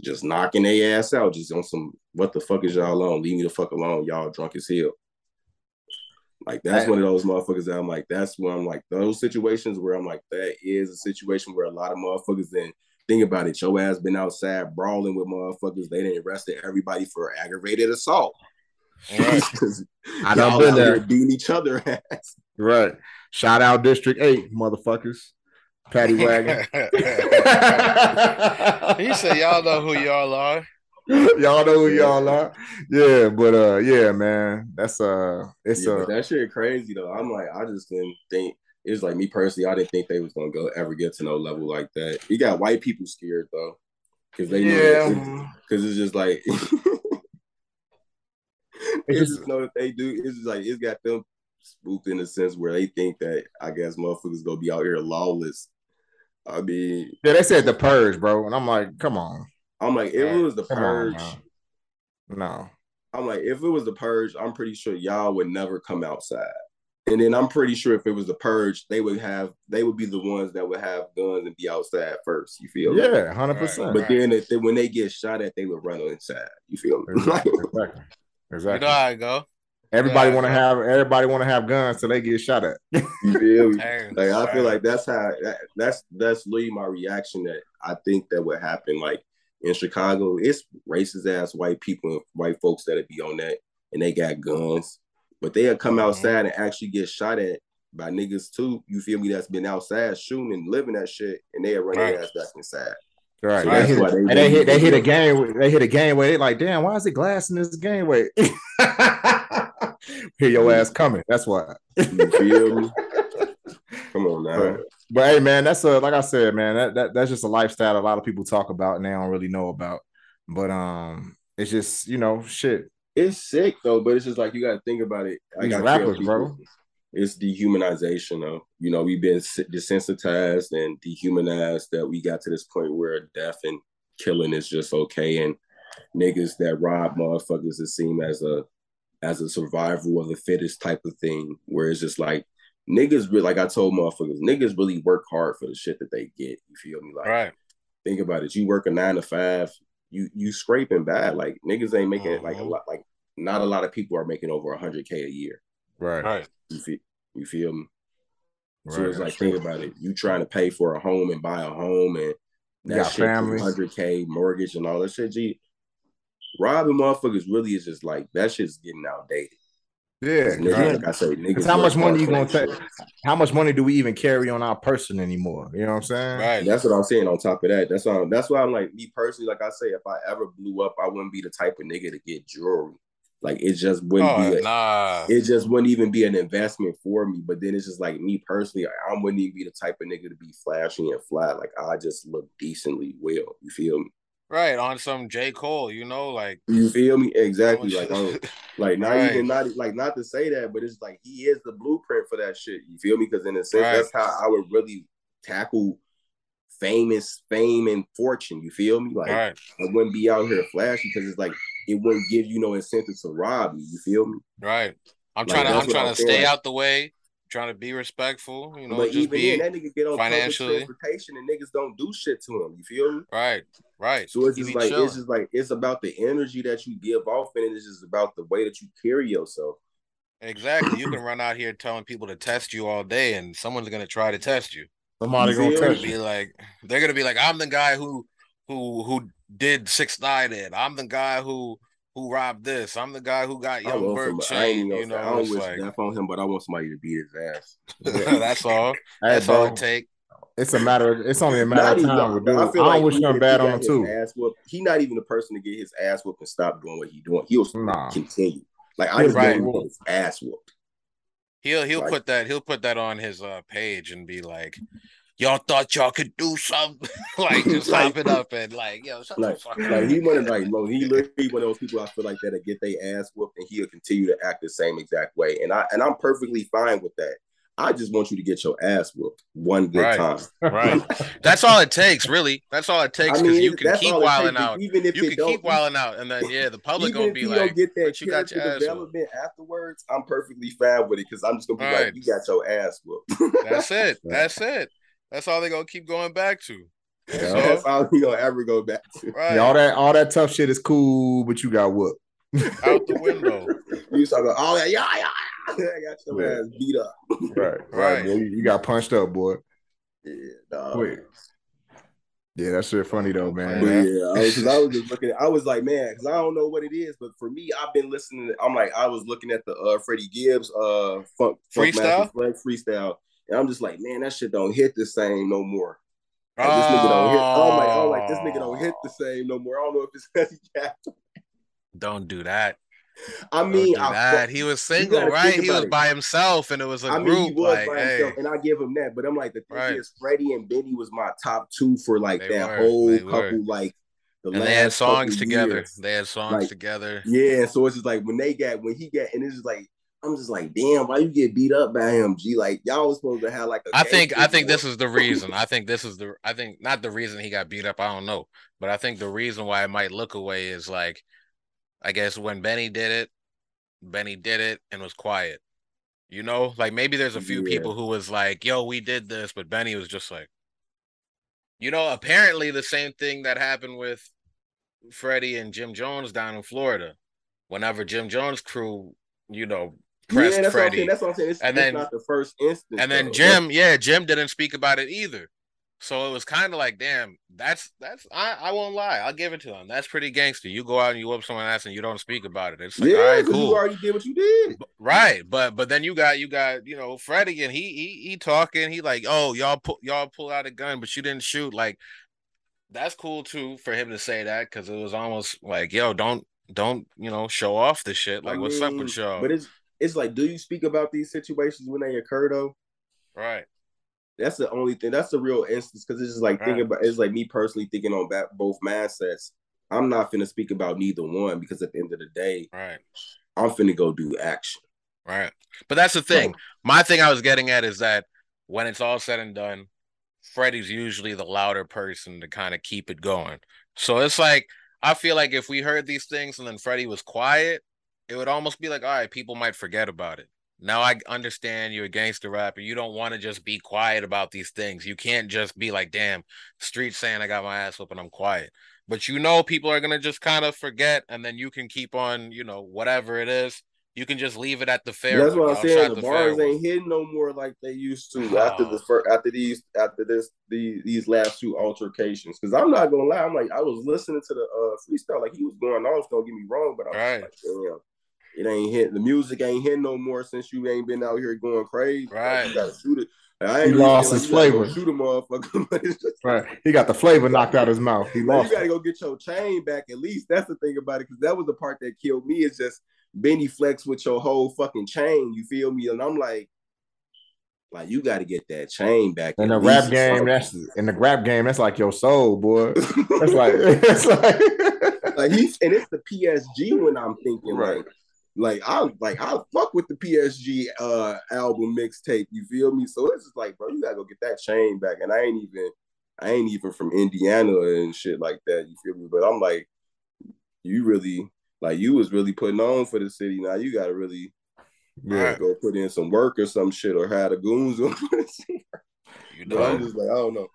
just knocking their ass out, just on some what the fuck is y'all on? Leave me the fuck alone, y'all drunk as hell. Like that's one of those motherfuckers that I'm like, that's when I'm like those situations where I'm like, that is a situation where a lot of motherfuckers then think about it. Your ass been outside brawling with motherfuckers. They didn't arrested everybody for aggravated assault. Right. I don't been there beating each other ass. Right. Shout out District 8, motherfuckers. Patty wagon. he said, Y'all know who y'all are. y'all know who y'all are. Yeah, but uh yeah, man. That's uh it's yeah, uh that shit crazy though. I'm like, I just didn't think it was like me personally, I didn't think they was gonna go ever get to no level like that. You got white people scared though. Cause they yeah. because it's just like it's just know if they do, it's just like it's got them spooked in a sense where they think that I guess motherfuckers gonna be out here lawless. I mean, yeah, they said the purge, bro, and I'm like, come on. I'm like, if it was the purge, on, no. I'm like, if it was the purge, I'm pretty sure y'all would never come outside. And then I'm pretty sure if it was the purge, they would have they would be the ones that would have guns and be outside first. You feel? Yeah, hundred percent. But then if they, when they get shot at, they would run inside. You feel? Exactly. exactly. exactly. You know how I go. Everybody want to have everybody want to have guns so they get shot at. you feel me? Like I feel like that's how that, that's that's literally my reaction that I think that would happen. Like in Chicago, it's racist ass white people and white folks that'd be on that and they got guns, but they'll come outside and actually get shot at by niggas too. You feel me? That's been outside shooting and living that shit, and they'll run right. their ass back inside. Right. So they, hit, they, and they hit they hit a game. They hit a game where they like, damn, why is it glass in this game? Wait. Hear your mm. ass coming. That's why. you feel me? Come on now. But, hey, man, that's a like I said, man. That, that that's just a lifestyle a lot of people talk about and they don't really know about. But um, it's just you know shit. It's sick though, but it's just like you got to think about it. These rappers, bro. It's dehumanization of you know we've been desensitized and dehumanized that we got to this point where death and killing is just okay and niggas that rob motherfuckers is seen as a as a survival of the fittest type of thing, where it's just like niggas really like I told motherfuckers, niggas really work hard for the shit that they get. You feel me? Like right. think about it. You work a nine to five, you you scraping bad. Like niggas ain't making it like a mm-hmm. lot like not a lot of people are making over hundred K a year. Right. Right. You feel you feel me? Right. So it's like think about it. You trying to pay for a home and buy a home and that shit hundred K mortgage and all that shit. G robbing motherfuckers really is just like that shit's getting outdated. Yeah, niggas, like I say, niggas. How much money you gonna take? How much money do we even carry on our person anymore? You know what I'm saying? Right. That's what I'm saying. On top of that, that's why. I'm, that's why I'm like me personally. Like I say, if I ever blew up, I wouldn't be the type of nigga to get jewelry. Like it just wouldn't oh, be. A, nah. It just wouldn't even be an investment for me. But then it's just like me personally, I wouldn't even be the type of nigga to be flashy and flat. Like I just look decently well. You feel me? Right on some J Cole, you know, like you feel me exactly. Like, oh, like not right. even not like not to say that, but it's like he is the blueprint for that shit. You feel me? Because in a sense, right. that's how I would really tackle famous fame and fortune. You feel me? Like right. I wouldn't be out here flashy because it's like it wouldn't give you no incentive to rob you. You feel me? Right. I'm like, trying to I'm trying I'm to stay like. out the way trying to be respectful, you know, but just be then, that nigga get on financially transportation and niggas don't do shit to him. You feel me? Right, right. So it's just like chilling. it's just like it's about the energy that you give off, and it's just about the way that you carry yourself. Exactly. You can run out here telling people to test you all day, and someone's gonna try to test you. Somebody gonna test be like, they're gonna be like, I'm the guy who who who did six nine in. I'm the guy who who robbed this. I'm the guy who got Young Bird chain. You know, I don't wish like, death on him, but I want somebody to beat his ass. that's all. That's all it take. It's a matter. Of, it's only a matter of time. Even, I, feel I don't like wish nothing bad on him too. Ass whooped, he not even the person to get his ass whooped and stop doing what he doing. He'll nah. continue. Like I just right. want his ass whooped. He'll he'll like, put that he'll put that on his uh, page and be like, y'all thought y'all could do something, like just like, it up and like, yo, shut like, the fuck like he wanted like, no, he literally one of those people I feel like that'll get their ass whooped and he'll continue to act the same exact way, and I and I'm perfectly fine with that. I just want you to get your ass whooped one good right. time. right. That's all it takes, really. That's all it takes because I mean, you can keep wilding out. Even if you can keep wilding out, and then yeah, the public gonna be like, get that you got your ass development whooped. afterwards. I'm perfectly fine with it because I'm just gonna be right. like, you got your ass whooped. That's it. That's it. That's all they're gonna keep going back to. Yeah. So, that's all we gonna ever go back to. Right. Yeah, all that all that tough shit is cool, but you got whooped. Out the window. you talking about all that, yeah, yeah. I got your yeah. ass beat up. right, right. Boy. You got punched up, boy. Yeah, dog. Wait. Yeah, that shit funny though, man. But yeah, because I, I, was just looking. At, I was like, man, because I don't know what it is, but for me, I've been listening. I'm like, I was looking at the uh Freddie Gibbs uh funk, freestyle, funk freestyle, and I'm just like, man, that shit don't hit the same no more. Like, this nigga don't hit. Oh my, oh, like this nigga don't hit the same no more. I don't know if it's because he Don't do that. I oh, mean, I, he was single, right? He was it. by himself, and it was a I mean, group. He was like, by himself, and I give him that. But I'm like, the thing right. is, Freddie and Benny was my top two for like they that were. whole couple, were. like the and they had songs together. Years. They had songs like, together. Yeah, so it's just like when they got when he got, and it's just like I'm just like, damn, why you get beat up by him? G, like y'all was supposed to have like. I think I think this is the reason. I think this is the. I think not the reason he got beat up. I don't know, but I think the reason why it might look away is like, I guess when Benny did it, Benny did it and was quiet. You know, like maybe there's a few yeah. people who was like, "Yo, we did this," but Benny was just like, you know, apparently the same thing that happened with Freddie and Jim Jones down in Florida. Whenever Jim Jones' crew, you know, pressed yeah, that's Freddie, what that's what I'm saying. It's, and then not the first instance. And then though. Jim, yeah, Jim didn't speak about it either. So it was kind of like, damn, that's that's I, I won't lie, I'll give it to him. That's pretty gangster. You go out and you whoop someone ass and you don't speak about it. It's like, yeah, all right, cool. You already did what you did, right? But but then you got you got you know Fred again. he he he talking. He like, oh y'all pull y'all pull out a gun, but you didn't shoot. Like that's cool too for him to say that because it was almost like, yo, don't don't you know show off the shit. Like, I what's up with y'all? But it's it's like, do you speak about these situations when they occur though? Right. That's the only thing. That's the real instance because it's just like right. thinking about. It's like me personally thinking on back, both mindsets. I'm not finna speak about neither one because at the end of the day, right, I'm finna go do action. Right. But that's the thing. So, My thing I was getting at is that when it's all said and done, Freddie's usually the louder person to kind of keep it going. So it's like I feel like if we heard these things and then Freddie was quiet, it would almost be like, all right, people might forget about it. Now I understand you're a gangster rapper. You don't want to just be quiet about these things. You can't just be like, damn, street saying I got my ass up and I'm quiet. But you know people are gonna just kind of forget and then you can keep on, you know, whatever it is. You can just leave it at the fair. That's what I'm saying. The, bars ain't hitting no more like they used to oh. after the first, after these after this the, these last two altercations. Because I'm not gonna lie, I'm like I was listening to the uh, freestyle like he was going off. Don't get me wrong, but I was right. like, damn it ain't hit the music ain't hit no more since you ain't been out here going crazy. Right. you gotta shoot it. Like, I ain't he lost his like, flavor. Shoot a motherfucker. right. He got the flavor knocked out of his mouth. He lost. You gotta go get your chain back. At least that's the thing about it, because that was the part that killed me. Is just Benny Flex with your whole fucking chain. You feel me? And I'm like, like you got to get that chain back. In the rap game, that's in the rap game. That's like your soul, boy. That's like it's like like he's and it's the PSG when I'm thinking right. like like I like I fuck with the PSG uh album mixtape. You feel me? So it's just like, bro, you gotta go get that chain back. And I ain't even I ain't even from Indiana and shit like that. You feel me? But I'm like, you really like you was really putting on for the city. Now you gotta really yeah go put in some work or some shit or have the goons on. You know, I'm just like I don't know.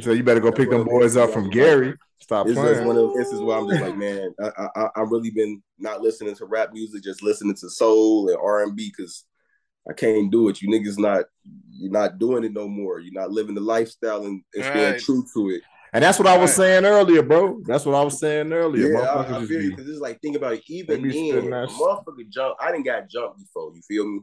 So you better go pick them boys up from Gary. Stop it's playing. Just one of this is where I'm just like, man, I, I I really been not listening to rap music, just listening to soul and R and B because I can't do it. You niggas not you're not doing it no more. You're not living the lifestyle and, and staying true to it. And that's what I was saying earlier, bro. That's what I was saying earlier. Yeah, I, I feel you because it's like think about it. Even then, motherfucker jump. I didn't got jumped before. You feel me?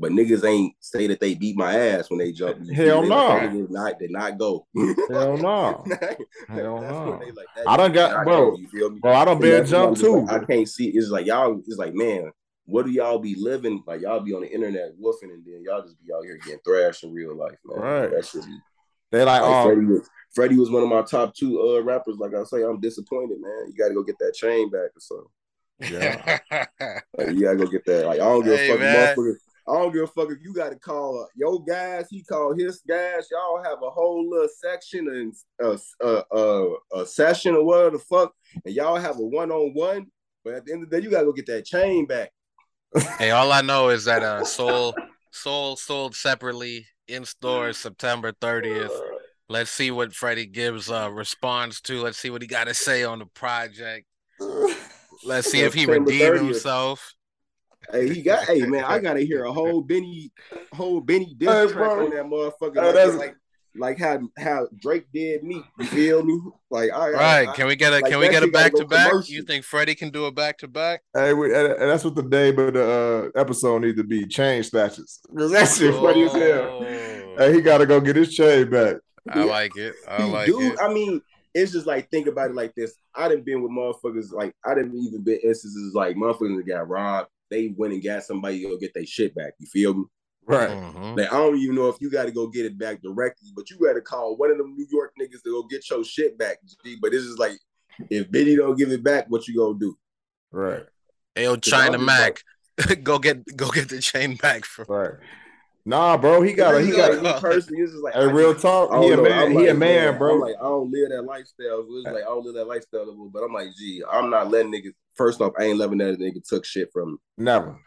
But niggas ain't say that they beat my ass when they jump. Hell no. Did not did not go. Hell no. Hell no. Like, I don't got bro. Go, you feel me? Bro, I don't been jump too. Like, I can't see. It's like y'all. It's like man, what do y'all be living? Like y'all be on the internet woofing, and then y'all just be out here getting thrashed in real life, man. Right. That should be. They like, like oh. Freddie, was, Freddie was one of my top two uh, rappers. Like I say, I'm disappointed, man. You got to go get that chain back or something. Yeah, like, you gotta go get that. Like I don't give hey, a fuck, motherfucker. I don't give a fuck if you got to call your guys. He called his guys. Y'all have a whole little section and a, a, a, a session or whatever the fuck, and y'all have a one on one. But at the end of the day, you gotta go get that chain back. hey, all I know is that uh, Soul Soul sold separately in stores September 30th. Let's see what Freddie Gibbs uh, responds to. Let's see what he got to say on the project. Let's see if he redeemed himself. Hey, he got. hey, man, I gotta hear a whole Benny, whole Benny diss hey, track on that motherfucker. Hey, like, like, like how how Drake did me. You feel me? Like, all right, I, can we get a like can we get a back to back? You think Freddie can do a back to back? Hey, we, and that's what the name of the uh, episode needs to be: chain snatches. Because that shit oh. funny as hell. Hey, he got to go get his chain back. I like it. I like Dude, it. I mean, it's just like think about it like this. I didn't been with motherfuckers like I didn't even been instances like motherfuckers that got robbed. They went and got somebody to go get their shit back. You feel me? Right. Mm-hmm. Like I don't even know if you got to go get it back directly, but you got to call one of them New York niggas to go get your shit back. G. But this is like, if Benny don't give it back, what you gonna do? Right. Hey, yo, China Mac, like, go get go get the chain back from. Right. Nah, bro, he got a he got a personally. It's just like a real talk. He a man. I'm he like, a man, bro. I'm like I don't live that lifestyle. So it's like I don't live that lifestyle, but I'm like, gee, I'm not letting niggas. First off, I ain't letting that nigga took shit from me. Never.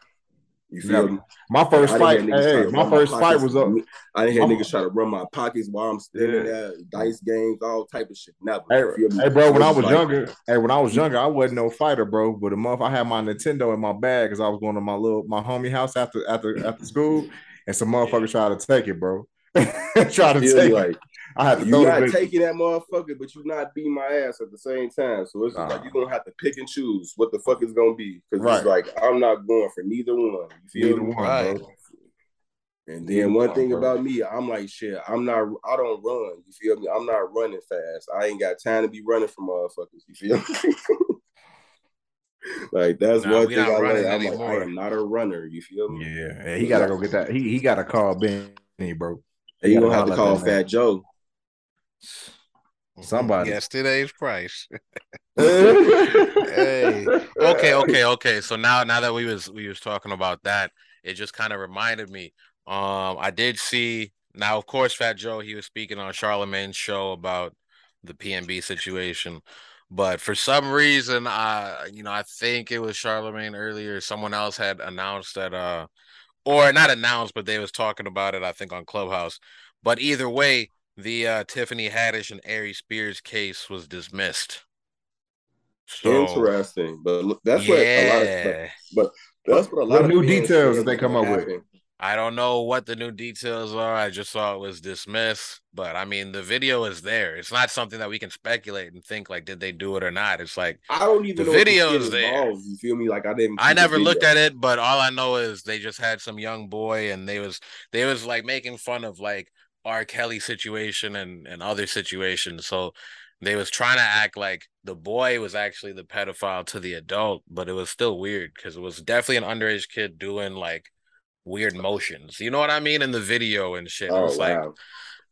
You feel Never. me? My first fight, hey, my first fight was up. I didn't hear niggas try to run my pockets while I'm standing yeah. there, dice games, all type of shit. Never. Hey, hey bro, when I was like, younger, hey, when I was younger, I wasn't no fighter, bro. But a month I had my Nintendo in my bag because I was going to my little my homie house after after after school and some motherfuckers try to take it, bro. try to take like, it. I have to you not taking that motherfucker, but you not beating my ass at the same time. So it's like you're gonna have to pick and choose what the fuck is gonna be. Because right. it's like I'm not going for neither one. You feel neither me? One, right. Bro. And then neither one, one thing bro. about me, I'm like shit. I'm not. I don't run. You feel me? I'm not running fast. I ain't got time to be running from motherfuckers. You feel me? like that's nah, one thing I learned. I'm like, I am not a runner. You feel me? Yeah, yeah he gotta go get that. He he gotta call Benny, bro. He, he gonna have to call Fat Joe. Somebody. Yesterday's price. hey. Okay, okay, okay. So now now that we was we was talking about that, it just kind of reminded me. Um, I did see now, of course, Fat Joe, he was speaking on Charlemagne's show about the PNB situation. But for some reason, I you know, I think it was Charlemagne earlier. Someone else had announced that uh or not announced, but they was talking about it, I think, on Clubhouse. But either way, the uh, Tiffany Haddish and Aries Spears case was dismissed. So, Interesting, but that's yeah. what a lot of but that's what a lot what of new details that they come up with. I don't know what the new details are. I just saw it was dismissed, but I mean the video is there. It's not something that we can speculate and think like did they do it or not. It's like I don't even the video is there. You feel me? Like I didn't. I never looked at it, but all I know is they just had some young boy and they was they was like making fun of like R. Kelly situation and and other situations. So they was trying to act like the boy was actually the pedophile to the adult, but it was still weird because it was definitely an underage kid doing like weird motions. You know what I mean in the video and shit. Oh, it was wow. like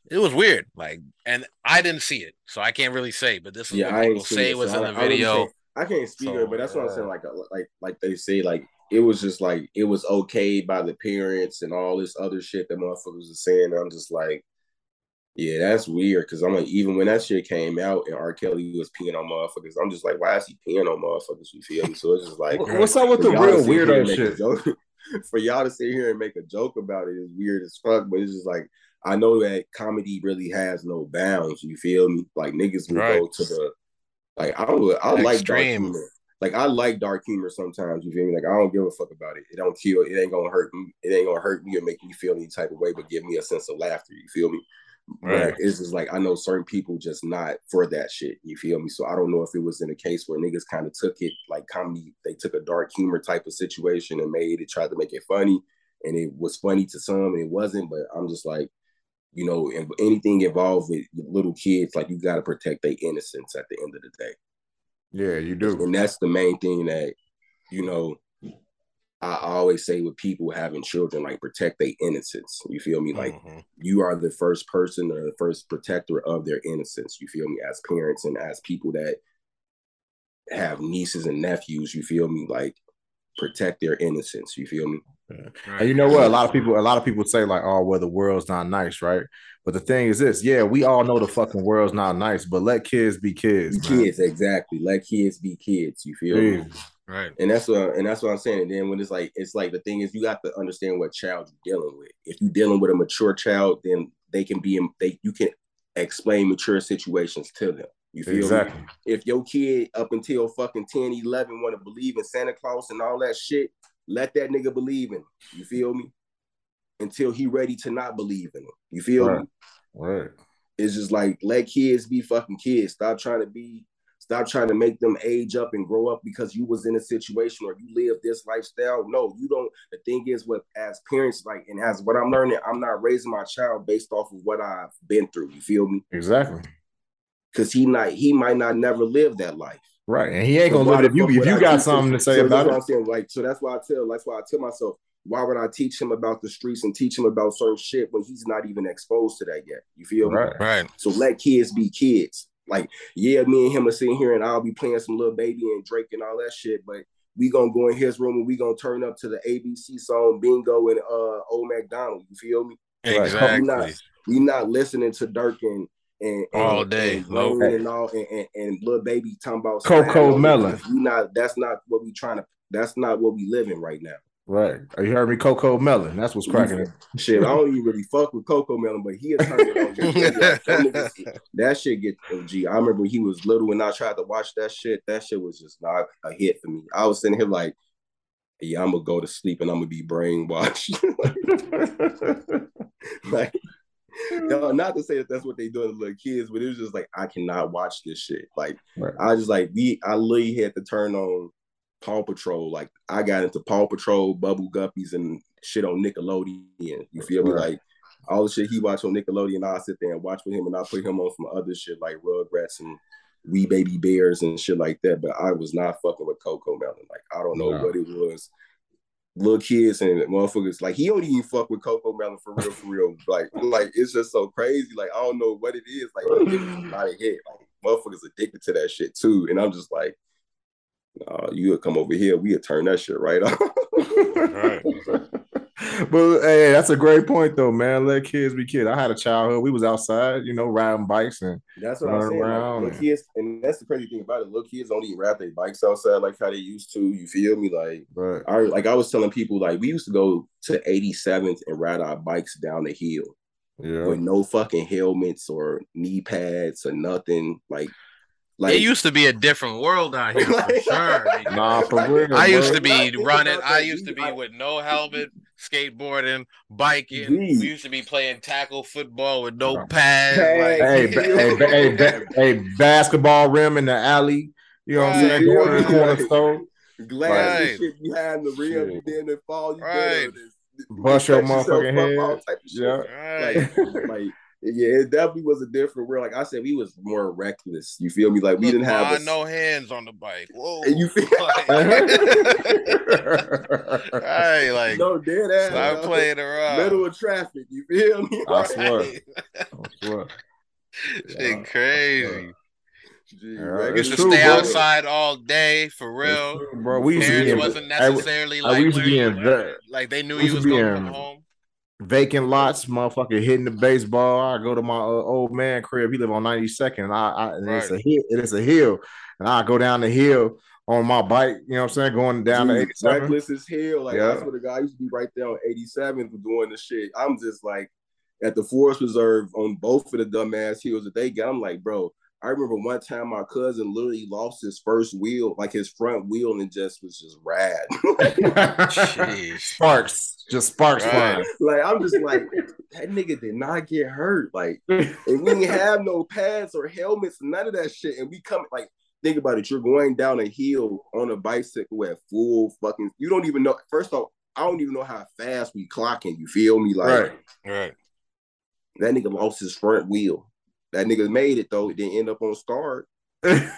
it was weird. Like, and I didn't see it, so I can't really say. But this is yeah, what people say it, was so in the I, video. I, can't speak so, it, but that's what I'm saying. Uh, like, uh, like, like they say, like it was just like it was okay by the parents and all this other shit that motherfuckers are saying. I'm just like, yeah, that's weird. Cause I'm like, even when that shit came out and R. Kelly was peeing on motherfuckers, I'm just like, why is he peeing on motherfuckers? You feel me? So it's just like, what's up with the real weirdo shit? for y'all to sit here and make a joke about it is weird as fuck. But it's just like, I know that comedy really has no bounds. You feel me? Like niggas will right. go to the, like I would, I Extreme. like dark humor. Like I like dark humor sometimes. You feel me? Like I don't give a fuck about it. It don't kill. It ain't gonna hurt me. It ain't gonna hurt me or make me feel any type of way, but give me a sense of laughter. You feel me? Right. it's just like I know certain people just not for that shit. You feel me? So I don't know if it was in a case where niggas kind of took it like comedy. They took a dark humor type of situation and made it, tried to make it funny, and it was funny to some and it wasn't. But I'm just like, you know, anything involved with little kids, like you got to protect their innocence at the end of the day. Yeah, you do. And that's the main thing that, you know, I always say with people having children, like protect their innocence. You feel me? Like mm-hmm. you are the first person or the first protector of their innocence. You feel me? As parents and as people that have nieces and nephews, you feel me? Like protect their innocence. You feel me? Yeah. And you know what? A lot of people, a lot of people say like, "Oh, well, the world's not nice, right?" But the thing is this: yeah, we all know the fucking world's not nice, but let kids be kids. Be kids, exactly. Let kids be kids. You feel me? Right. And that's what and that's what I'm saying. And then when it's like it's like the thing is you got to understand what child you're dealing with. If you're dealing with a mature child, then they can be in they you can explain mature situations to them. You feel exactly. me? If your kid up until fucking 10, 11 want to believe in Santa Claus and all that shit, let that nigga believe in him. You feel me? Until he ready to not believe in him. You feel right. me? Right. It's just like let kids be fucking kids. Stop trying to be stop trying to make them age up and grow up because you was in a situation or you live this lifestyle. No, you don't. The thing is what as parents, like, and as what I'm learning, I'm not raising my child based off of what I've been through. You feel me? Exactly. Cause he not he might not never live that life. Right. And he ain't gonna live it if you if you got something to say so about it. I'm saying. Like, so that's why I tell that's why I tell myself, why would I teach him about the streets and teach him about certain shit when he's not even exposed to that yet? You feel right. me? Right. So let kids be kids. Like, yeah, me and him are sitting here and I'll be playing some little Baby and Drake and all that shit, but we gonna go in his room and we gonna turn up to the ABC song Bingo and uh Old McDonald. You feel me? Exactly. We not, we not listening to Durk and and, and all day, and, nope. and all and, and, and Lil Baby talking about CoComelon. You not that's not what we trying to that's not what we living right now. Right. You heard me, CoComelon. That's what's cracking. Shit, I don't even really fuck with CoComelon, but he turned it on. that, shit get OG. I remember he was little when I tried to watch that shit. That shit was just not a hit for me. I was sitting here like, yeah, I'm gonna go to sleep and I'm gonna be brainwashed. like, no, not to say that that's what they doing to little kids, but it was just like I cannot watch this shit. Like, right. I just like we, I literally had to turn on Paw Patrol. Like I got into Paw Patrol, Bubble Guppies, and shit on Nickelodeon. You feel me? Like all the shit he watched on Nickelodeon, I sit there and watch with him, and I put him on some other shit like Rugrats and We Baby Bears and shit like that. But I was not fucking with CoComelon. Like I don't know no. what it was. Little kids and motherfuckers like he don't even fuck with CoComelon for real, for real. Like, like it's just so crazy. Like I don't know what it is. Like it's not a hit. Like motherfuckers addicted to that shit too. And I'm just like, uh, you would come over here, we would turn that shit right off. right. but hey, that's a great point though, man. Let kids be kids. I had a childhood. We was outside, you know, riding bikes and that's what I'm saying. Like, and... kids, and that's the crazy thing about it. Little kids don't even ride their bikes outside like how they used to. You feel me? Like, right. I like I was telling people, like we used to go to 87th and ride our bikes down the hill. Yeah. With no fucking helmets or knee pads or nothing. Like like, it used to be a different world out here for sure. nah, for real, I used to be running. I used to be with no helmet, skateboarding, biking. Jeez. We used to be playing tackle football with no pads. Hey, like, hey, hey, hey, hey, basketball rim in the alley. You know what I'm saying? Going to the corner store. Glass right. and shit behind the rim, and then it fall. You right. Bust your motherfucking head. Yeah. Like, like yeah, it definitely was a different world. Like I said, we was more reckless. You feel me? Like we Look, didn't have a... no hands on the bike. Whoa, and you feel right? Like no dead ass. Stop playing around. Middle of traffic. You feel me? I swear. I swear. Shit, crazy. Gee, yeah, used to true, stay bro. outside all day for real, true, bro. We used to be in, wasn't necessarily I, like we used to be in, like they knew you was going home vacant lots, motherfucker hitting the baseball. I go to my uh, old man crib. He live on 92nd. And I, I and right. it's a hill. It is a hill, and I go down the hill on my bike. You know what I'm saying? Going down Dude, the 87. Reckless as hell. Like yeah. that's what the guy used to be right there on 87th doing the shit. I'm just like at the Forest Reserve on both of the dumbass hills that they got. I'm like, bro, I remember one time my cousin literally lost his first wheel, like his front wheel, and it just was just rad. sparks, just sparks flying. Like I'm just like that nigga did not get hurt. Like, and we didn't have no pads or helmets, none of that shit. And we come like think about it. You're going down a hill on a bicycle at full fucking. You don't even know. First off, I don't even know how fast we clocking. You feel me? Like, right, right. That nigga lost his front wheel. That nigga made it though. It didn't end up on start. but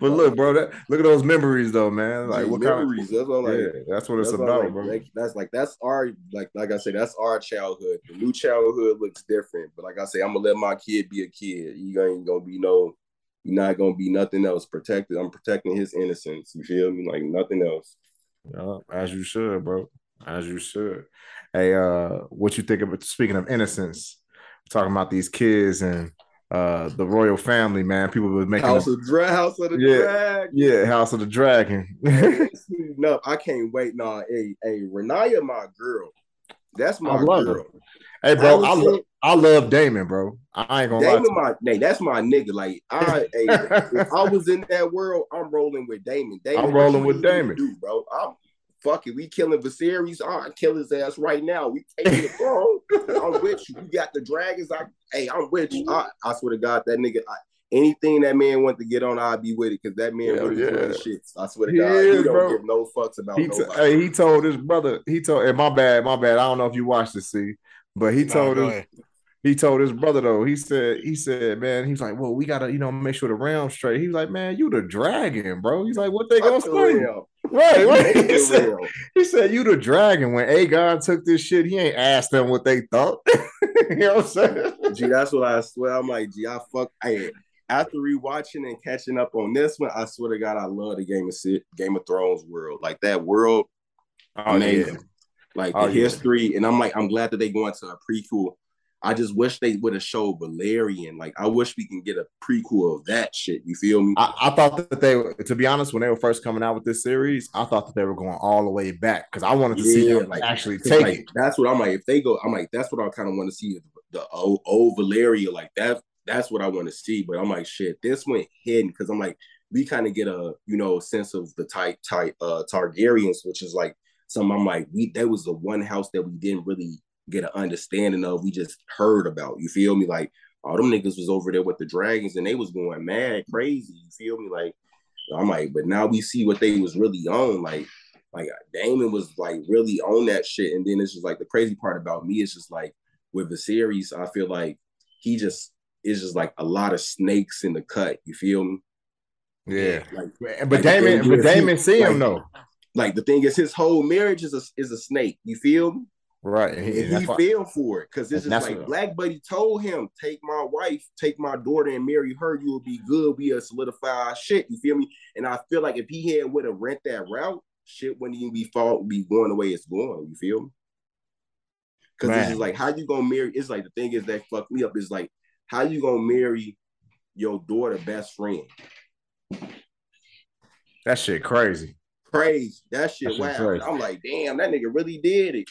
look, bro, that look at those memories though, man. Like what memories? Kind of, that's what like, yeah, that's what it's about, like, bro. Like, that's like that's our like like I said, that's our childhood. The new childhood looks different, but like I say, I'm gonna let my kid be a kid. You ain't gonna be no, you're not gonna be nothing else. Protected. I'm protecting his innocence. You feel me? Like nothing else. Yeah, as you should, bro. As you should. Hey, uh, what you think of speaking of innocence? Talking about these kids and uh the royal family, man. People were making House of Dra- House of the yeah, Dragon. Yeah, House of the Dragon. no, I can't wait. No, hey, hey, Rhaenyra, my girl. That's my girl. Hey, bro, I, I love I love Daemon, bro. I ain't gonna Daemon, lie. my hey, that's my nigga. Like I, hey, if I was in that world, I'm rolling with Daemon. Daemon I'm rolling with Daemon, do, bro. I'm fuck it, we killing Viserys. Oh, All right, kill his ass right now. We taking the throne. I'm with you. You got the dragons. I, hey, I'm with you. I, I swear to God, that nigga. I, anything that man want to get on, I'll be with it because that man really yeah. the shit. I swear to God, he, is, he don't bro. give no fucks about he t- Hey, he told his brother. He told. And my bad, my bad. I don't know if you watched this, see, but he told his he told his brother though. He said, he said, man, he's like, well, we gotta, you know, make sure the realm's straight. He was like, man, you the dragon, bro. He's like, what they gonna say? Right, right. He said, he said, you the dragon. When Aegon took this shit, he ain't asked them what they thought. you know what I'm saying? Gee, that's what I swear. I'm like, gee, I fuck. Hey, after rewatching and catching up on this one, I swear to God, I love the Game of Game of Thrones world. Like that world, oh, amazing. Yeah. Like oh, the yeah. history, and I'm like, I'm glad that they going to a prequel I just wish they would have showed Valyrian. Like, I wish we can get a prequel of that shit. You feel me? I, I, thought that they, were to be honest, when they were first coming out with this series, I thought that they were going all the way back because I wanted to yeah, see them like actually take like, it. That's what I'm like. If they go, I'm like, that's what I kind of want to see the old, old Valyria like that. That's what I want to see. But I'm like, shit, this went hidden because I'm like, we kind of get a you know sense of the type type uh Targaryens, which is like some. I'm like, we that was the one house that we didn't really get an understanding of. We just heard about. You feel me? Like all them niggas was over there with the dragons and they was going mad crazy. You feel me? Like I'm like, but now we see what they was really on. Like, like uh, Daemon was like really on that shit. And then it's just like the crazy part about me is just like with the series, I feel like he just is just like a lot of snakes in the cut. You feel me? Yeah. Like, but like Daemon, but Daemon see him though. Like the thing is, his whole marriage is a is a snake. You feel me? Right. And he, and he fell for it because this is like Black Buddy told him, take my wife, take my daughter and marry her. You will be good. We will solidify our shit. You feel me? And I feel like if he had would have rent that route, shit wouldn't even be fall be going the way it's going. You feel me? Because this is like how you gonna marry. It's like the thing is that fucked me up is like how you gonna marry your daughter best friend. That shit crazy. Crazy. That shit, that wow. I'm like, damn, that nigga really did it.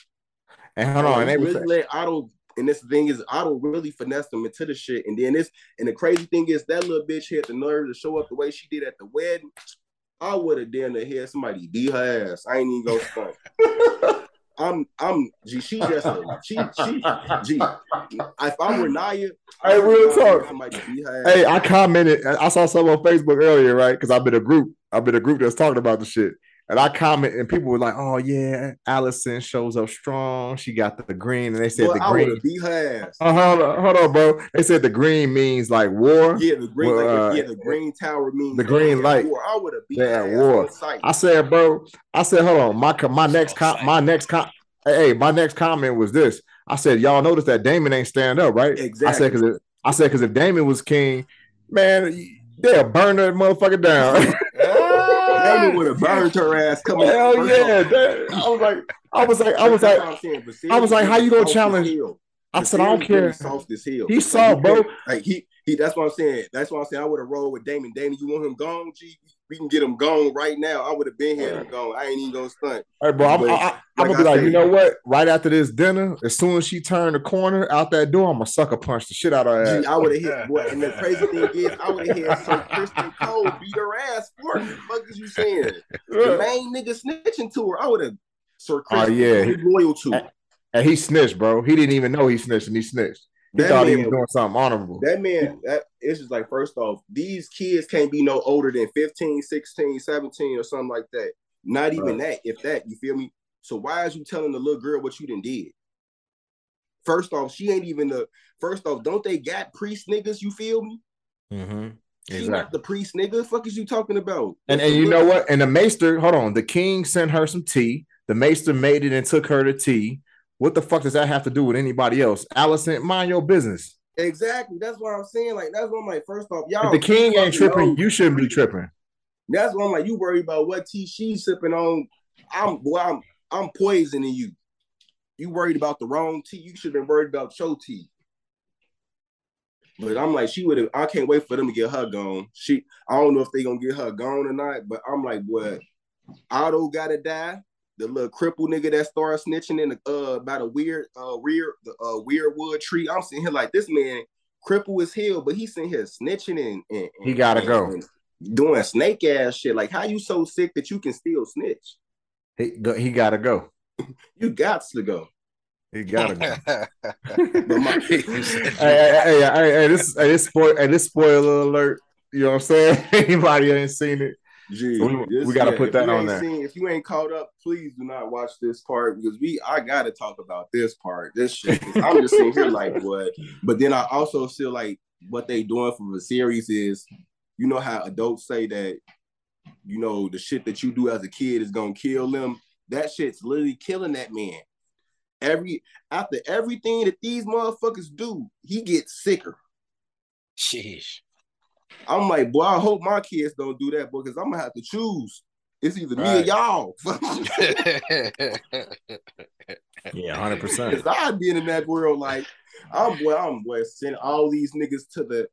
And hold on, and they really let Otto. And this thing is, Otto really finessed him into the shit. And then this, and the crazy thing is, that little bitch had the nerve to show up the way she did at the wedding. I would have damn to hear somebody beat her ass. I ain't even gonna stunt. I'm I'm G. She just a, she she G. If I'm Rhaenyra, hey, real talk. Hey, I commented. I saw some on Facebook earlier, right? Because I've been a group. I've been a group that's talking about the shit. And I comment, and people were like, "Oh yeah, Alicent shows up strong. She got the green." And they said the green. Beat her ass. Uh, hold on, hold on, bro. They said the green means like war. Yeah, the green, well, like, uh, yeah, the green tower means the green light. War. I would have beat yeah, war. I said, bro. I said, hold on. My my next com- my next com- hey, my next comment was this. I said, y'all notice that Daemon ain't stand up, right? Exactly. I said, because I said, because if Daemon was king, man, they'll burn that motherfucker down. Would have burned her ass coming. Hell yeah! That, I was like, I was like, I was like, I was like, how you gonna challenge? I said, I don't care. Soft as hell. He saw, bro. Like he, he. That's what I'm saying. That's what I'm saying. I would have rolled with Daemon. Daemon, you want him gone? G, we can get him gone right now. I would have been here and gone. I ain't even gonna stunt. All right, bro. I'm, I, am like gonna be like, you know what? Right after this dinner, as soon as she turned the corner out that door, I'm gonna sucker punch the shit out of her ass. Gee, I would have hit. Boy, and the crazy thing is, I would have hit Sir Criston Cole beat her ass for What the fuck is you saying? the main nigga snitching to her. I would have. Sir Criston, oh yeah, loyal to. And, and he snitched, bro. He didn't even know he snitched, and he snitched. He that thought man, he was doing something honorable. That man, that it's just like first off, these kids can't be no older than 15, 16, 17 or something like that. Not even right. that, if that, you feel me? So why is you telling the little girl what you done did? First off, she ain't even the first off, don't they got priest niggas, you feel me? Mm-hmm. Exactly. She not the priest nigga. Fuck is you talking about? And and you know what? And the maester, hold on, the king sent her some tea. The maester made it and took her to tea. What the fuck does that have to do with anybody else? Alicent, mind your business. Exactly. That's what I'm saying. Like, that's what I'm like. First off, y'all. If the king ain't tripping, you shouldn't be tripping. That's what I'm like. You worry about what tea she's sipping on. I'm boy, I'm I'm poisoning you. You worried about the wrong tea. You should have been worried about your tea. But I'm like, she would have. I can't wait for them to get her gone. She, I don't know if they gonna get her gone or not. But I'm like, what? Otto gotta die the little cripple nigga that started snitching in the uh about a weird uh rear the uh weirwood tree. I'm sitting here like this man cripple as hell, but he's sitting here snitching and, and, he gotta and, go doing snake ass shit. Like how you so sick that you can still snitch? He he gotta go. you got to go. He gotta go. my, hey, hey, hey, hey, hey, this hey, this spoil hey, this spoiler alert. You know what I'm saying? Anybody ain't seen it? Gee, we, we got to yeah, put that on there. Seen, if you ain't caught up, please do not watch this part because we I got to talk about this part. This shit. I'm just sitting here like what, but then I also feel like what they doing for the series is, you know how adults say that, you know the shit that you do as a kid is gonna kill them. That shit's literally killing that man. Every after everything that these motherfuckers do, he gets sicker. Sheesh. I'm like, boy, I hope my kids don't do that, because I'm gonna have to choose. It's either right. me or y'all. yeah, hundred percent. Because I've been in that world like, I'm boy, I'm boy, send all these niggas to the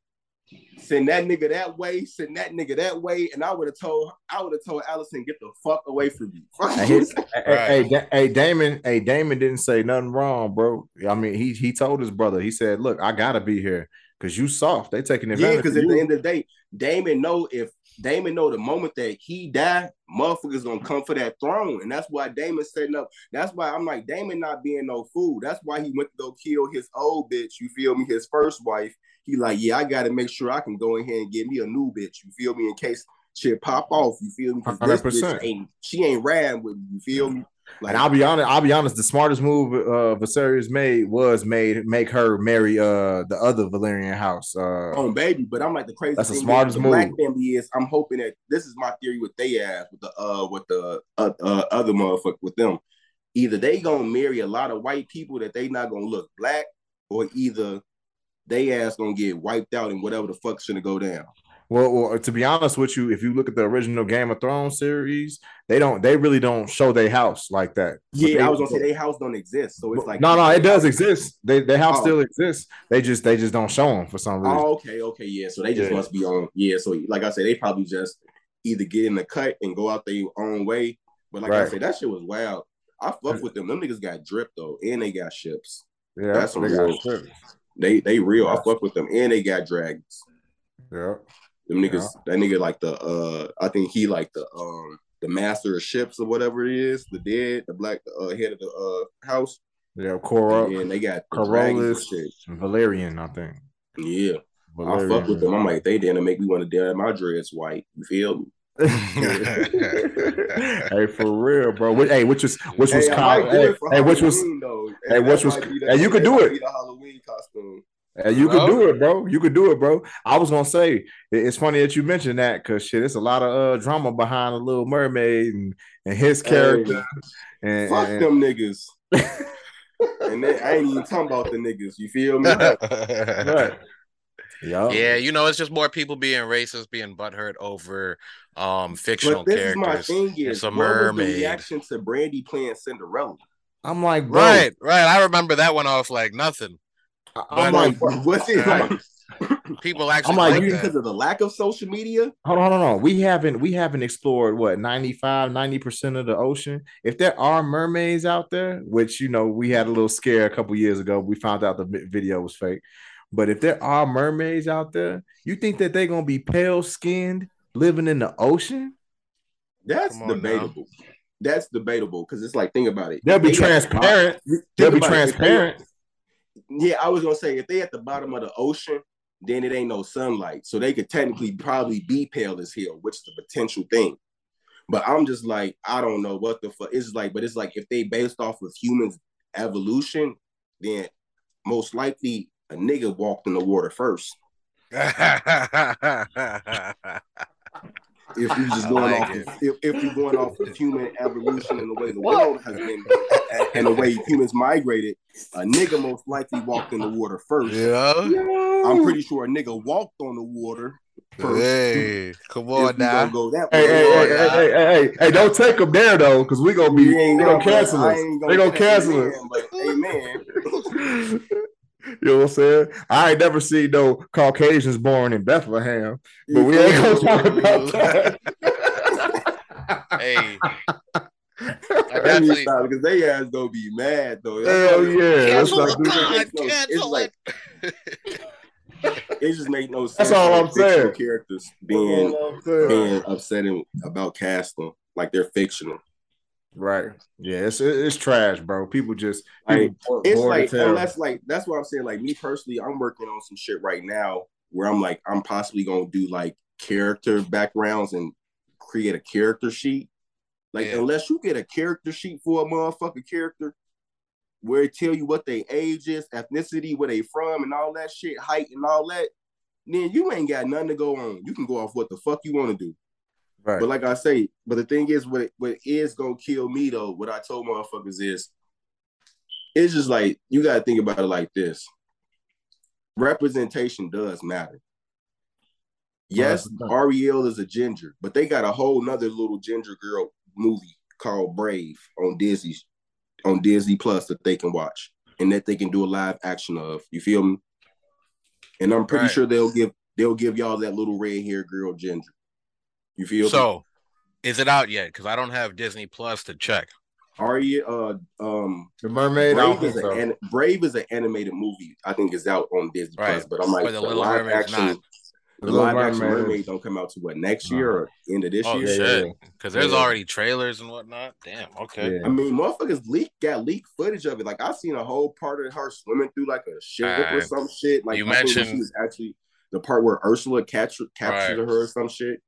send that nigga that way, send that nigga that way, and I would have told I would have told Alicent, get the fuck away from me. hey, hey, hey, hey, Daemon, hey, Daemon didn't say nothing wrong, bro. I mean, he he told his brother, he said, Look, I gotta be here because you soft. They taking advantage. Yeah, because at the end of the day, Daemon know if Daemon know the moment that he die, motherfuckers gonna come for that throne, and that's why Daemon setting up. That's why I'm like Daemon not being no fool. That's why he went to go kill his old bitch. You feel me? His first wife. He like, yeah, I gotta make sure I can go in here and get me a new bitch. You feel me? In case shit pop off. You feel me? Hundred percent. Ain't she ain't ran with you? Feel me? Like, and I'll be honest, I'll be honest. The smartest move uh Viserys made was made make her marry uh the other Valyrian house. Uh on baby, but I'm like the crazy. That's the smartest move. Black family is. I'm hoping that this is my theory with they ass with the uh with the uh, uh, other motherfucker with them. Either they gonna marry a lot of white people that they not gonna look black, or either they ass gonna get wiped out and whatever the fuck's gonna go down. Well, well, to be honest with you, if you look at the original Game of Thrones series, they don't, they really don't show their house like that. Yeah, they, I was gonna say their house don't exist, so it's like no, no, it does exist. They, their house oh. still exists. They just, they just don't show them for some reason. Oh, okay, okay, yeah. So they just yeah. must be on. Yeah, so like I said, they probably just either get in the cut and go out their own way. But like right. I said, that shit was wild. I fuck with them. Them niggas got drip though, and they got ships. Yeah, that's some real. They they real. I fuck with them, and they got dragons. Yeah. Them niggas, yeah. that nigga like the uh I think he like the um the master of ships or whatever it is, the dead, the black uh, head of the uh house. Yeah, Cora. And they got Corollas, Velaryon, I think. Yeah. Velaryon. I fuck with them. I'm like, they didn't make me want to dye my dress white. You feel me? hey, for real, bro. Hey, which was which was hey, kind, hey, hey which was hey, which was hey, you could do it. Halloween costume. And you could do it, bro. You could do it, bro. I was gonna say it's funny that you mentioned that because shit, it's a lot of uh, drama behind the Little Mermaid and, and his character. Hey, and, fuck and, them niggas. and they, I ain't even talking about the niggas. You feel me? right. Yeah. Yeah, you know, it's just more people being racist, being butthurt over um fictional but this characters. Is my thing is, it's a mermaid. reaction to Brandy playing Cinderella. I'm like, bro. right, right. I remember that one off like nothing. I'm like, what's uh, it? Right. People actually I'm like, like because of the lack of social media. Hold on, hold on. We haven't we haven't explored what 95, 90 percent of the ocean. If there are mermaids out there, which you know we had a little scare a couple years ago, we found out the video was fake. But if there are mermaids out there, you think that they're gonna be pale skinned living in the ocean? That's debatable. Now. That's debatable because it's like think about it. They'll be they transparent. They'll be transparent yeah, I was gonna say if they at the bottom of the ocean, then it ain't no sunlight, so they could technically probably be pale as hell, which is a potential thing. But I'm just like, I don't know what the fuck. It's like, but it's like if they based off of humans evolution, then most likely a nigga walked in the water first. if we just going like off of, if, if we're going off of human evolution and the way the world has been and the way humans migrated, a nigga most likely walked in the water first. Yeah. I'm pretty sure a nigga walked on the water First. Hey, come on now. Go that way. Hey, hey, hey, hey, hey, hey, don't take them there though, because we gonna be they gonna cancel us. They gonna cancel us. Hey man. You know what I'm saying? I ain't never seen no Caucasians born in Bethlehem, but we ain't gonna talk about that. hey. I because they ass gonna be mad though. Hell yeah, cancel that's God, no, cancel like, it just make no sense. That's all I'm saying. Characters being being upsetting about casting like they're fictional. Right. Yeah, it's it's trash, bro. People just like it's like unless like that's what I'm saying. Like me personally, I'm working on some shit right now where I'm like I'm possibly gonna do like character backgrounds and create a character sheet. Like yeah. unless you get a character sheet for a motherfucking character where it tell you what their age is, ethnicity, where they from, and all that shit, height and all that, then you ain't got nothing to go on. You can go off what the fuck you want to do. Right. But like I say, but the thing is, what what is gonna kill me though, what I told motherfuckers is, it's just like you gotta think about it like this. Representation does matter. Yes, Ariel is a ginger, but they got a whole nother little ginger girl movie called Brave on Disney on Disney Plus that they can watch and that they can do a live action of. You feel me? And I'm pretty right. sure they'll give they'll give y'all that little red hair girl ginger. You feel so? Me? Is it out yet? Because I don't have Disney Plus to check. Are you uh um the mermaid? Brave is, so. an, Brave is an animated movie. I think is out on Disney right. Plus, but I'm like the, the live action. Not. The, live action mermaid don't come out to what next year or end of this oh, year? shit! Because there's yeah. already trailers and whatnot. Damn. Okay. Yeah. I mean, motherfuckers leak got leaked footage of it. Like I seen a whole part of her swimming through like a ship or some shit. Like you mentioned, she was actually the part where Ursula captured captured right. her or some shit.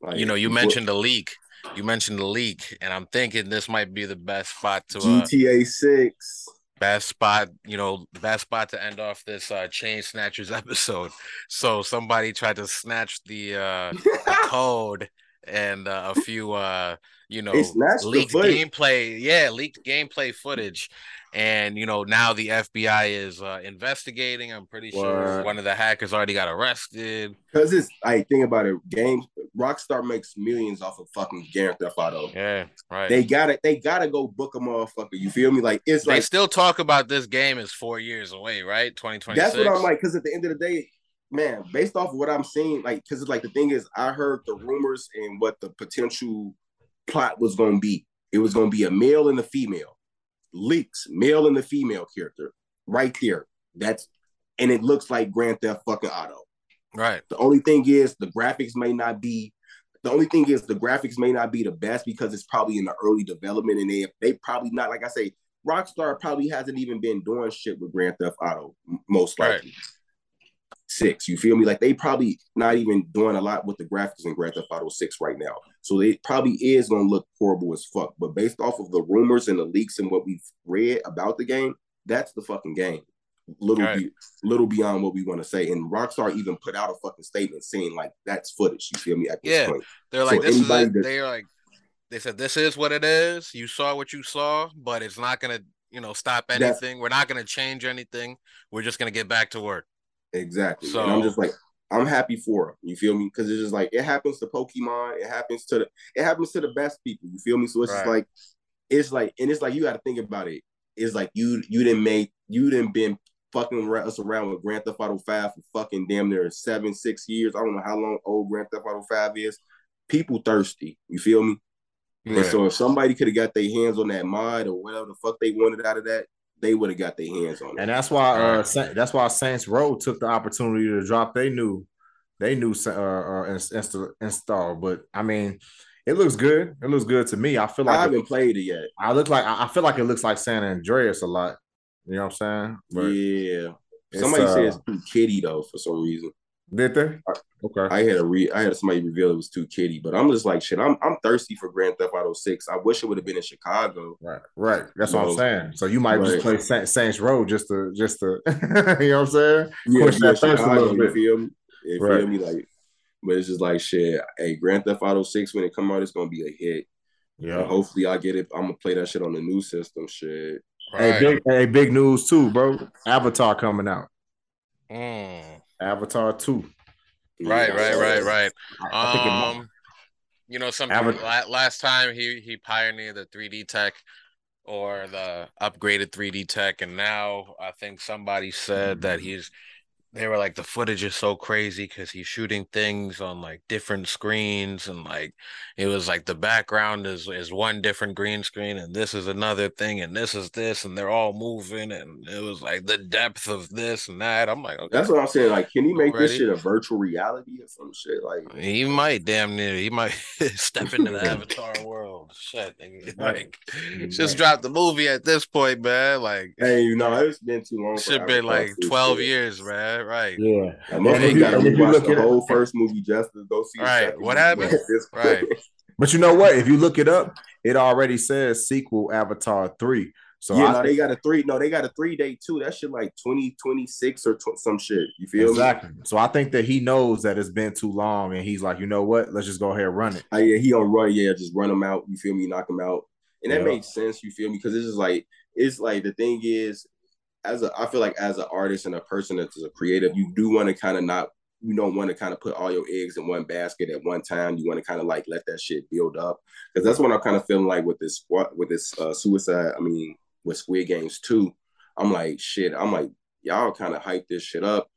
Like, you know, you mentioned the leak. You mentioned the leak, and I'm thinking this might be the best spot to uh, GTA Six. Best spot, you know, best spot to end off this uh chain snatchers episode. So somebody tried to snatch the uh the code and uh, a few uh you know leaked gameplay yeah leaked gameplay footage and you know now the FBI is uh, investigating. I'm pretty sure one of the hackers already got arrested. Because it's like think about it, game Rockstar makes millions off of fucking Grand Theft Auto. Yeah, right. They gotta they gotta go book a motherfucker. You feel me? Like it's they like still talk about this game is four years away, right? 2020. That's what I'm like. Because at the end of the day, man, based off of what I'm seeing, like because it's like the thing is, I heard the rumors and what the potential plot was going to be. It was going to be a male and a female leaks, male and the female character, right there. That's and it looks like Grand Theft fucking Auto. Right. The only thing is the graphics may not be. The only thing is the graphics may not be the best because it's probably in the early development, and they they probably not like I say. Rockstar probably hasn't even been doing shit with Grand Theft Auto, most likely. Right six. You feel me? Like they probably not even doing a lot with the graphics in Grand Theft Auto Six right now. So it probably is gonna look horrible as fuck. But based off of the rumors and the leaks and what we've read about the game, that's the fucking game. Little right. be, little beyond what we want to say. And Rockstar even put out a fucking statement saying like that's footage. You feel me? At this yeah, point. they're like so this is they're like they said this is what it is. You saw what you saw, but it's not gonna you know stop anything. We're not gonna change anything. We're just gonna get back to work. Exactly. So and I'm just like, I'm happy for him. You feel me? Because it's just like it happens to Pokemon. It happens to the it happens to the best people. You feel me? So it's right. just like it's like and it's like you got to think about it. It's like you you didn't make you didn't been fucking us around with Grand Theft Auto Five for fucking damn near seven six years. I don't know how long old Grand Theft Auto Five is. People thirsty. You feel me? Right. And so if somebody could have got their hands on that mod or whatever the fuck they wanted out of that, they would have got their hands on it. And that's why uh, that's why Saints Row took the opportunity to drop they new they new uh, uh install, install. But I mean, it looks good. It looks good to me. I feel like I haven't it, played it yet. I look like I feel like it looks like San Andreas a lot. You know what I'm saying? But yeah. Somebody uh, says too kitty though for some reason. Did they? Okay. I had a re I had somebody reveal it was too kitty, but I'm just like shit. I'm I'm thirsty for Grand Theft Auto Six. I wish it would have been in Chicago. Right, right. That's you what know? I'm saying. So you might right. just play Saint, Saints Row just to just to you know what I'm saying? Yeah, Push that Chicago, you feel me? You right. feel me? Like, but it's just like shit. Hey, Grand Theft Auto Six when it come out, it's gonna be a hit. Yeah. And hopefully I get it. I'm gonna play that shit on the new system. Shit. Right. Hey, big hey, big news too, bro. Avatar coming out. Mm. Avatar two. Right, right, right, right. Um, you know, something last time he he pioneered the 3D tech or the upgraded 3D tech, and now I think somebody said that he's they were like the footage is so crazy because he's shooting things on like different screens and like it was like the background is is one different green screen and this is another thing and this is this and they're all moving and it was like the depth of this and that. I'm like, okay, that's what I'm saying. Like, can he make this shit a virtual reality or some shit? Like, he might damn near he might step into the Avatar world. Shit, like mm, just drop the movie at this point, man. Like, hey, you know, it's been too long. Should have been like 12 years, man right? Yeah. And then you got to rewatch the whole up, first movie just to go see. Right. What happened? right. But you know what? If you look it up, it already says sequel Avatar three. So yeah, no, they got a three. No, they got a three day too. That shit like twenty twenty six or tw- some shit. You feel exactly. Me? So I think that he knows that it's been too long, and he's like, you know what? Let's just go ahead and run it. Uh, yeah, he on run. Yeah, just run him out. You feel me? Knock him out, and that yeah. makes sense. You feel me? Because it's just like it's like the thing is as a I feel like as an artist and a person that's a creative, you do want to kind of not you don't want to kind of put all your eggs in one basket at one time. You want to kind of like let that shit build up because that's what I'm kind of feeling like with this with this uh, suicide. I mean, with Squid Games too. I'm like shit. I'm like y'all kind of hype this shit up,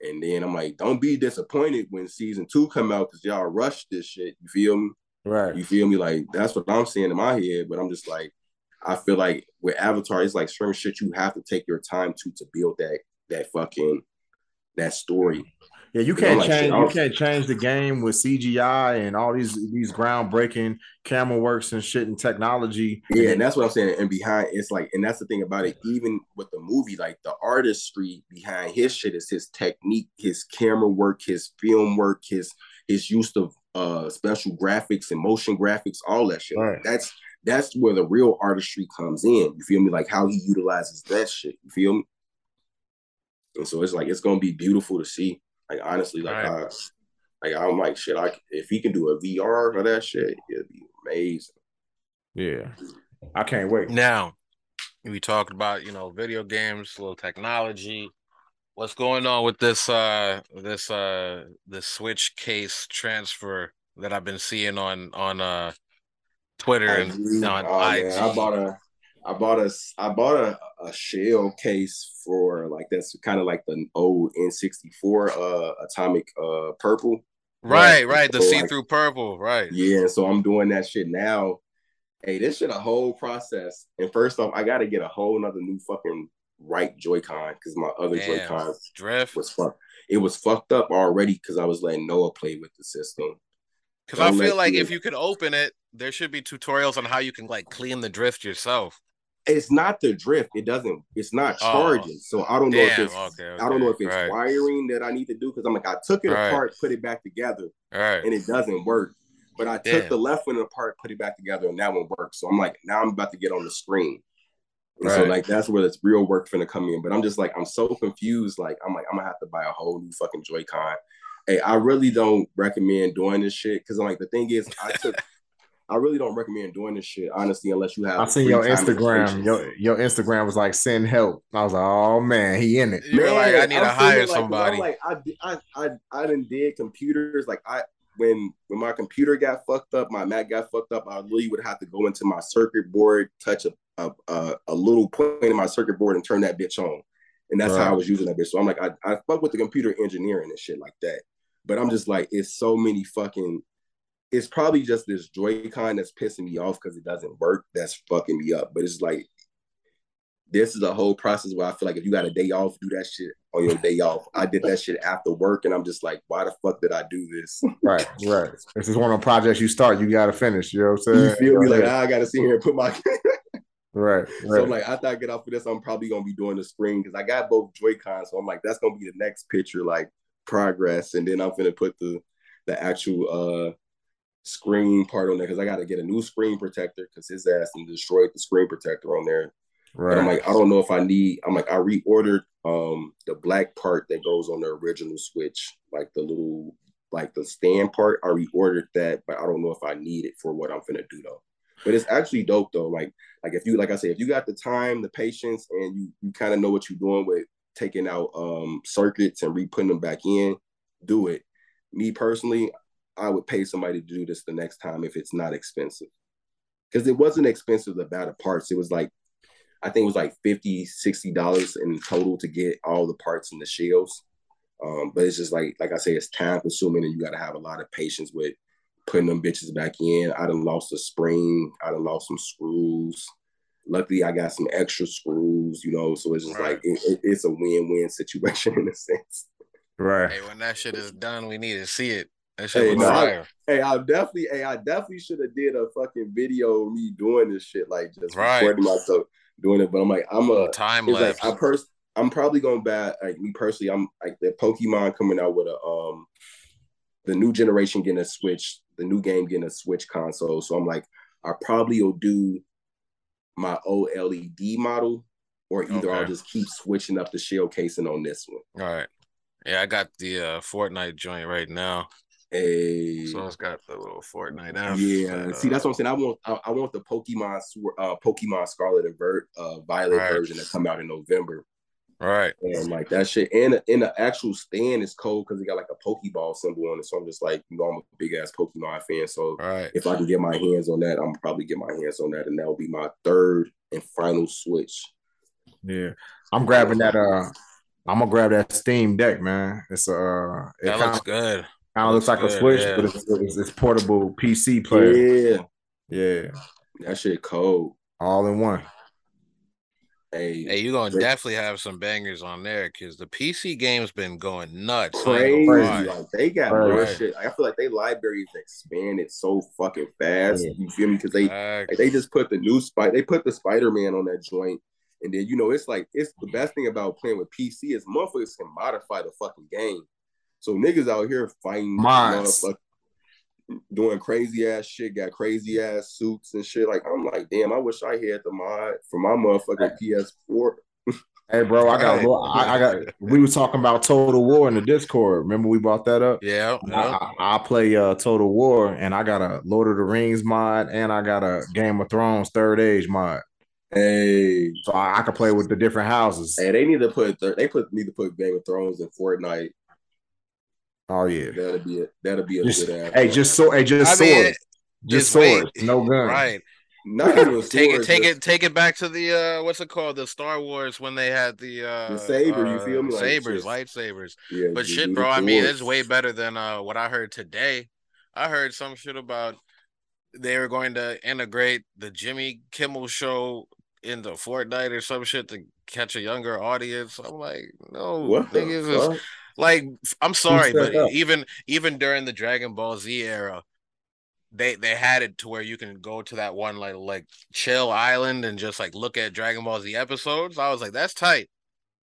and then I'm like, don't be disappointed when season two come out because y'all rushed this shit. You feel me? Right. You feel me? Like that's what I'm seeing in my head. But I'm just like, I feel like with Avatar, it's like certain shit you have to take your time to to build that that fucking that story. Yeah, you can't like, change. You can't change the game with CGI and all these these groundbreaking camera works and shit and technology. Yeah, and that's what I'm saying. And behind it's like, and that's the thing about it. Even with the movie, like the artistry behind his shit is his technique, his camera work, his film work, his his use of uh special graphics and motion graphics, all that shit. Right. That's that's where the real artistry comes in. You feel me? Like how he utilizes that shit. You feel me? And so it's like it's gonna be beautiful to see. Like honestly, like right. I, like I'm like shit. I if he can do a VR for that shit, it'd be amazing. Yeah, I can't wait. Now, we talked about you know video games, little technology. What's going on with this uh this uh the Switch case transfer that I've been seeing on on uh Twitter and on oh, IG. Man, I bought a I bought a I bought a, a shell case for like that's kind of like the old N64 uh atomic uh purple. Right, right, the see-through like, purple, right. Yeah, so I'm doing that shit now. Hey, this shit a whole process. And first off, I gotta get a whole nother new fucking right Joy-Con because my other Joy-Con drift was fucked. It was fucked up already because I was letting Noah play with the system. Because I feel like you, if you could open it, there should be tutorials on how you can like clean the drift yourself. It's not the drift. It doesn't. It's not charging. Oh, so I don't know if it's. Okay, okay. I don't know if it's right. wiring that I need to do because I'm like I took it right. apart, put it back together, right. and it doesn't work. But I took Damn. the left one apart, put it back together, and that one works. So I'm like, now I'm about to get on the screen. And right. so like that's where this real work finna come in. But I'm just like I'm so confused. Like I'm like I'm gonna have to buy a whole new fucking Joy-Con. Hey, I really don't recommend doing this shit because I'm like the thing is I took I really don't recommend doing this shit, honestly, unless you have. I seen your Instagram. Your your Instagram was like send help. I was like, oh man, he in it. You're man, like, I need I'm to hire like, somebody. like, I, I I I didn't did computers. Like I when when my computer got fucked up, my Mac got fucked up. I really would have to go into my circuit board, touch a a, a, a little point in my circuit board, and turn that bitch on. And that's right. how I was using that bitch. So I'm like, I, I fuck with the computer engineering and shit like that. But I'm just like, it's so many fucking it's probably just this Joy-Con that's pissing me off because it doesn't work. That's fucking me up. But it's like this is a whole process where I feel like if you got a day off, do that shit on your day off. I did that shit after work, and I'm just like, why the fuck did I do this? right, right. This is one of the projects you start, you got to finish. You know what I'm saying? You feel me? Like I got to sit here and put my. right, right. So I'm like, after I get off of this, I'm probably gonna be doing the screen because I got both Joy-Cons. So I'm like, that's gonna be the next picture, like progress, and then I'm gonna put the the actual uh screen part on there because I got to get a new screen protector because his ass and destroyed the screen protector on there. Right. I'm like, I don't know if I need. I'm like, I reordered um the black part that goes on the original Switch, like the little like the stand part. I reordered that, but I don't know if I need it for what I'm gonna do though. But it's actually dope though. Like like if you like I say, if you got the time, the patience, and you you kind of know what you're doing with taking out um circuits and re-putting them back in, do it. Me personally, I would pay somebody to do this the next time if it's not expensive. Because it wasn't expensive to buy the parts. It was like, I think it was like 50 $60 in total to get all the parts and the shells. Um, but it's just like like I say, it's time consuming, and you got to have a lot of patience with putting them bitches back in. I done lost a spring. I done lost some screws. Luckily, I got some extra screws, you know. So it's just right. like it, it, it's a win-win situation in a sense. Right. Hey, when that shit is done, we need to see it. That shit hey, no, I, hey, I definitely, hey, I definitely should have did a fucking video of me doing this shit, like just right. recording myself doing it. But I'm like, I'm a time lapse. Like, I pers- I'm probably going back. Like me personally, I'm like the Pokemon coming out with a um the new generation getting a Switch, the new game getting a Switch console. So I'm like, I probably will do my OLED model, or either okay. I'll just keep switching up the shell casing on this one. All right. Yeah, I got the uh Fortnite joint right now. Hey. So it's got the little Fortnite F. Yeah. Uh, See, that's what I'm saying. I want I, I want the Pokemon uh Pokemon Scarlet and Vert uh Violet right. version to come out in November. Right. And like that shit. And in the actual stand is cold because it got like a Pokeball symbol on it. So I'm just like, you know, I'm a big ass Pokemon fan. So right. if I can get my hands on that, I'm probably get my hands on that. And that'll be my third and final switch. Yeah. I'm grabbing that uh I'm gonna grab that Steam Deck, man. It's uh it that looks good. Kind of looks like good, a Switch, yeah. but it's, it's, it's portable PC player. Yeah. Yeah. That shit cold. All in one. Hey, hey, you're gonna definitely have some bangers on there because the PC game's been going nuts. Crazy, like they got right. more shit. I feel like they libraries expanded so fucking fast. Yeah. You feel me? Because they like, they just put the new spider, they put the Spider Man on that joint, and then you know it's like it's the best thing about playing with PC is motherfuckers can modify the fucking game. So niggas out here fighting doing crazy ass shit, got crazy ass suits and shit. Like I'm like, damn, I wish I had the mod for my motherfucking PS4. Hey, bro, I got, I, I, got. We were talking about Total War in the Discord. Remember we brought that up? Yeah. yeah. I, I, play uh, Total War, and I got a Lord of the Rings mod, and I got a Game of Thrones Third Age mod. Hey, so I, I can play with the different houses. Hey, they need to put they put need to put Game of Thrones in Fortnite Oh yeah, that'll be it. That'll be a just, good ass. Hey, just so hey, just I swords, mean, just swords, no gun. Right. Not even take it, take just... it, take it back to the uh, what's it called? The Star Wars when they had the uh, the saber. Uh, you feel me? Like sabers, lightsabers. Yeah, but shit, bro. I mean, it's way better than uh, what I heard today. I heard some shit about they were going to integrate the Jimmy Kimmel show into Fortnite or some shit to catch a younger audience. I'm like, no, what niggas is like I'm sorry, but up? even even during the Dragon Ball Z era, they they had it to where you can go to that one like like chill island and just like look at Dragon Ball Z episodes. I was like, that's tight.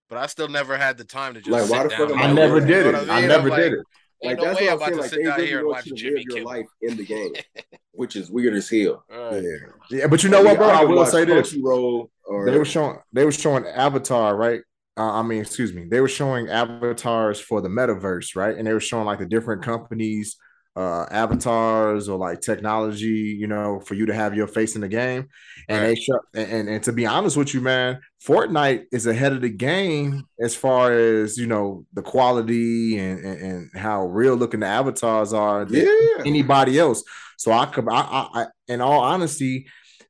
But I still never had the time to just like, why the fuck I, never did it. I, mean? I never did it. Like that's what I'm saying. Like they really want you to live your life in the game, which is weird as hell. Right. Yeah, yeah. But you know what, bro? I, I will say this: Roll or... they were showing they were showing Avatar, right? Uh, I mean, excuse me, they were showing avatars for the metaverse, right? And they were showing like the different companies, uh, avatars or like technology, you know, for you to have your face in the game. And right. they show, and, and to be honest with you, man, Fortnite is ahead of the game as far as you know the quality and and, and how real looking the avatars are than yeah. anybody else. So I could, I, I, I, in all honesty,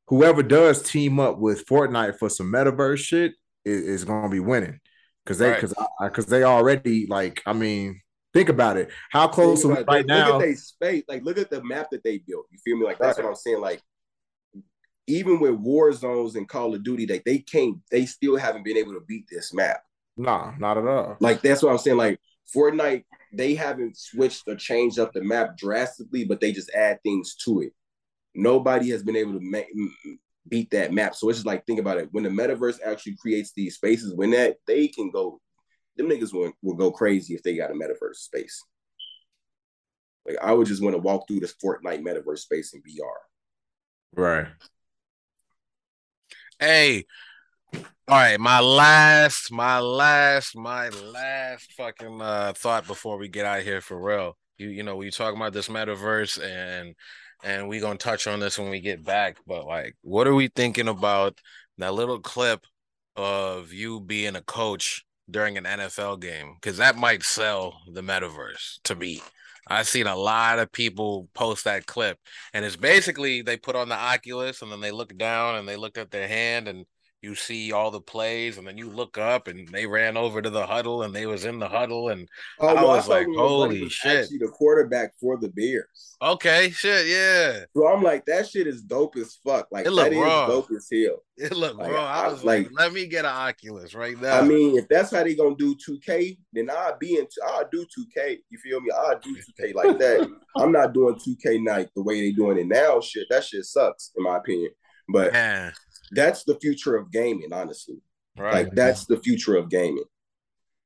whoever does team up with Fortnite for some metaverse shit is, is going to be winning because they because right. because they already like I mean think about it how close are we right look now? Look at they space like look at the map that they built. You feel me? Like that's right. what I'm saying. Like even with war zones and Call of Duty, like they can't they still haven't been able to beat this map. Nah, not at all. Like that's what I'm saying. Like Fortnite, they haven't switched or changed up the map drastically, but they just add things to it. Nobody has been able to make beat that map. So it's just like think about it. When the metaverse actually creates these spaces, when that they can go, them niggas will, will go crazy if they got a metaverse space. Like I would just want to walk through this Fortnite metaverse space in VR. Right. Hey, all right, my last, my last, my last fucking uh thought before we get out of here for real. You you know, we talking about this metaverse and and we're gonna touch on this when we get back. But like, what are we thinking about that little clip of you being a coach during an NFL game? Because that might sell the metaverse to me. I've seen a lot of people post that clip, and it's basically they put on the Oculus and then they look down and they look at their hand and you see all the plays, and then you look up and they ran over to the huddle and they was in the huddle, and oh, I was I like, holy was shit! Actually, the quarterback for the Bears. Okay, shit, yeah. So I'm like, that shit is dope as fuck. Like it that is dope as hell. It looked like, raw. I was like, let me get an Oculus right now. I mean, if that's how they gonna do 2K, then I'll be in. I'll do 2K. You feel me? I'll do 2K like that. I'm not doing 2K night the way they doing it now. Shit, that shit sucks in my opinion. But yeah that's the future of gaming, honestly. Right. Like that's the future of gaming.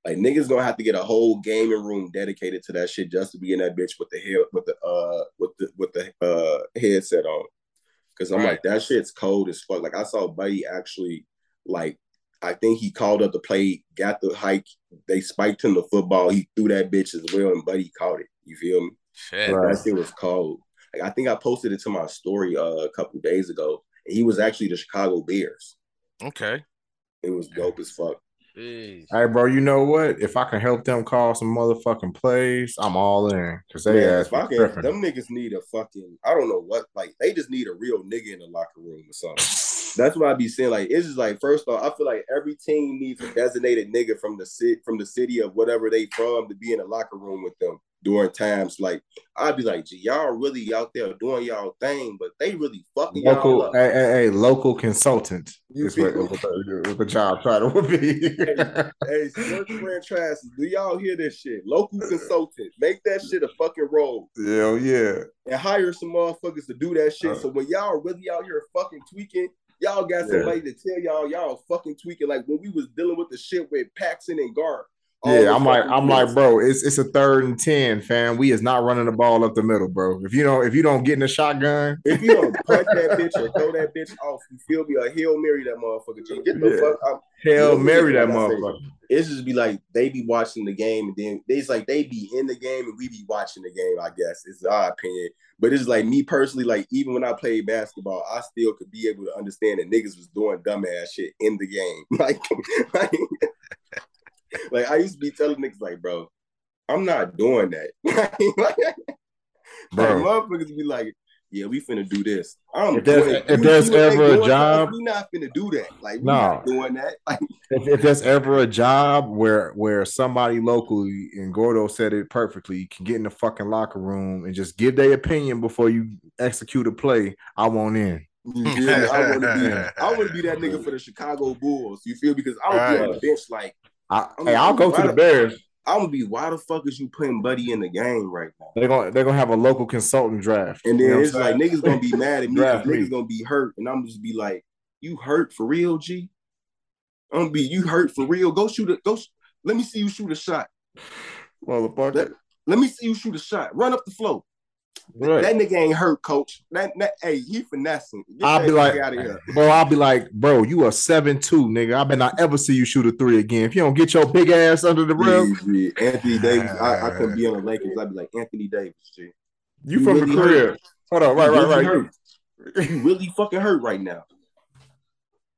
Like niggas gonna have to get a whole gaming room dedicated to that shit just to be in that bitch with the hair with the uh with the with the uh headset on. Cause I'm right. like, that shit's cold as fuck. Like I saw Buddy actually like I think he called up the play, got the hike, they spiked him the football, he threw that bitch as well, and Buddy caught it. You feel me? Shit. That shit was cold. Like I think I posted it to my story uh, a couple days ago he was actually the Chicago Bears. Okay. It was dope as fuck. Jeez. All right, bro. You know what? If I can help them call some motherfucking plays, I'm all in. Cause they Man, ask can, them niggas need a fucking I don't know what like they just need a real nigga in the locker room or something. That's what I be saying. Like it's just like first off, I feel like every team needs a designated nigga from the city from the city of whatever they from to be in a locker room with them during times like I'd be like, y'all really out there doing y'all thing, but they really fucking local, y'all up. Hey, hey, hey, local consultant you is what, what, what, the job title would be. hey, hey sports franchise, do y'all hear this shit? Local consultant, make that shit a fucking role. Hell yeah. And hire some motherfuckers to do that shit. Uh, so when y'all really out here fucking tweaking, y'all got somebody yeah. to tell y'all y'all fucking tweaking. Like when we was dealing with the shit with Paxton and Gar yeah, I'm like, I'm like, bro, it's it's a third and ten, fam. We is not running the ball up the middle, bro. If you don't, if you don't get in the shotgun, if you don't punch that bitch or throw that bitch off, you feel me? A hail mary that motherfucker. G. Get the yeah. fuck out. Hail mary that motherfucker. It's just be like they be watching the game and then it's like they be in the game and we be watching the game. I guess it's our opinion, but it's like me personally. Like even when I played basketball, I still could be able to understand that niggas was doing dumbass shit in the game. Like, like like I used to be telling niggas like, bro, I'm not doing that. bro, like, motherfuckers be like, yeah, we finna do this. I'm if there's, if there's ever a job, we not finna do that. Like we not doing that. Like if, if there's ever a job where where somebody locally and Gordo said it perfectly can get in the fucking locker room and just give their opinion before you execute a play, I want in. Yeah, I want to be. I want to be that nigga for the Chicago Bulls. You feel? Because I would be on the bench like I, hey, I'll go to the Bears. I'm gonna be why the fuck is you putting Buddy in the game right now? They're gonna they're gonna have a local consultant draft. And then you know it's like niggas gonna be mad at me because niggas gonna be hurt, and I'm just be like, you hurt for real, G? I'm gonna be you hurt for real. Go shoot it. Go. Let me see you shoot a shot. Motherfucker. Let, let me see you shoot a shot. Run up the floor. Right. That nigga ain't hurt, coach. That, that hey, he finessing. Get I'll be like, bro. I'll be like, bro, you are seven two, nigga. I bet not ever see you shoot a three again. If you don't get your big ass under the rim, Anthony Davis. I, I couldn't be on the Lakers. I'd be like Anthony Davis. G. You, you from really the crib? Hold on, right, you right, really right. Hurt. You really fucking hurt right now.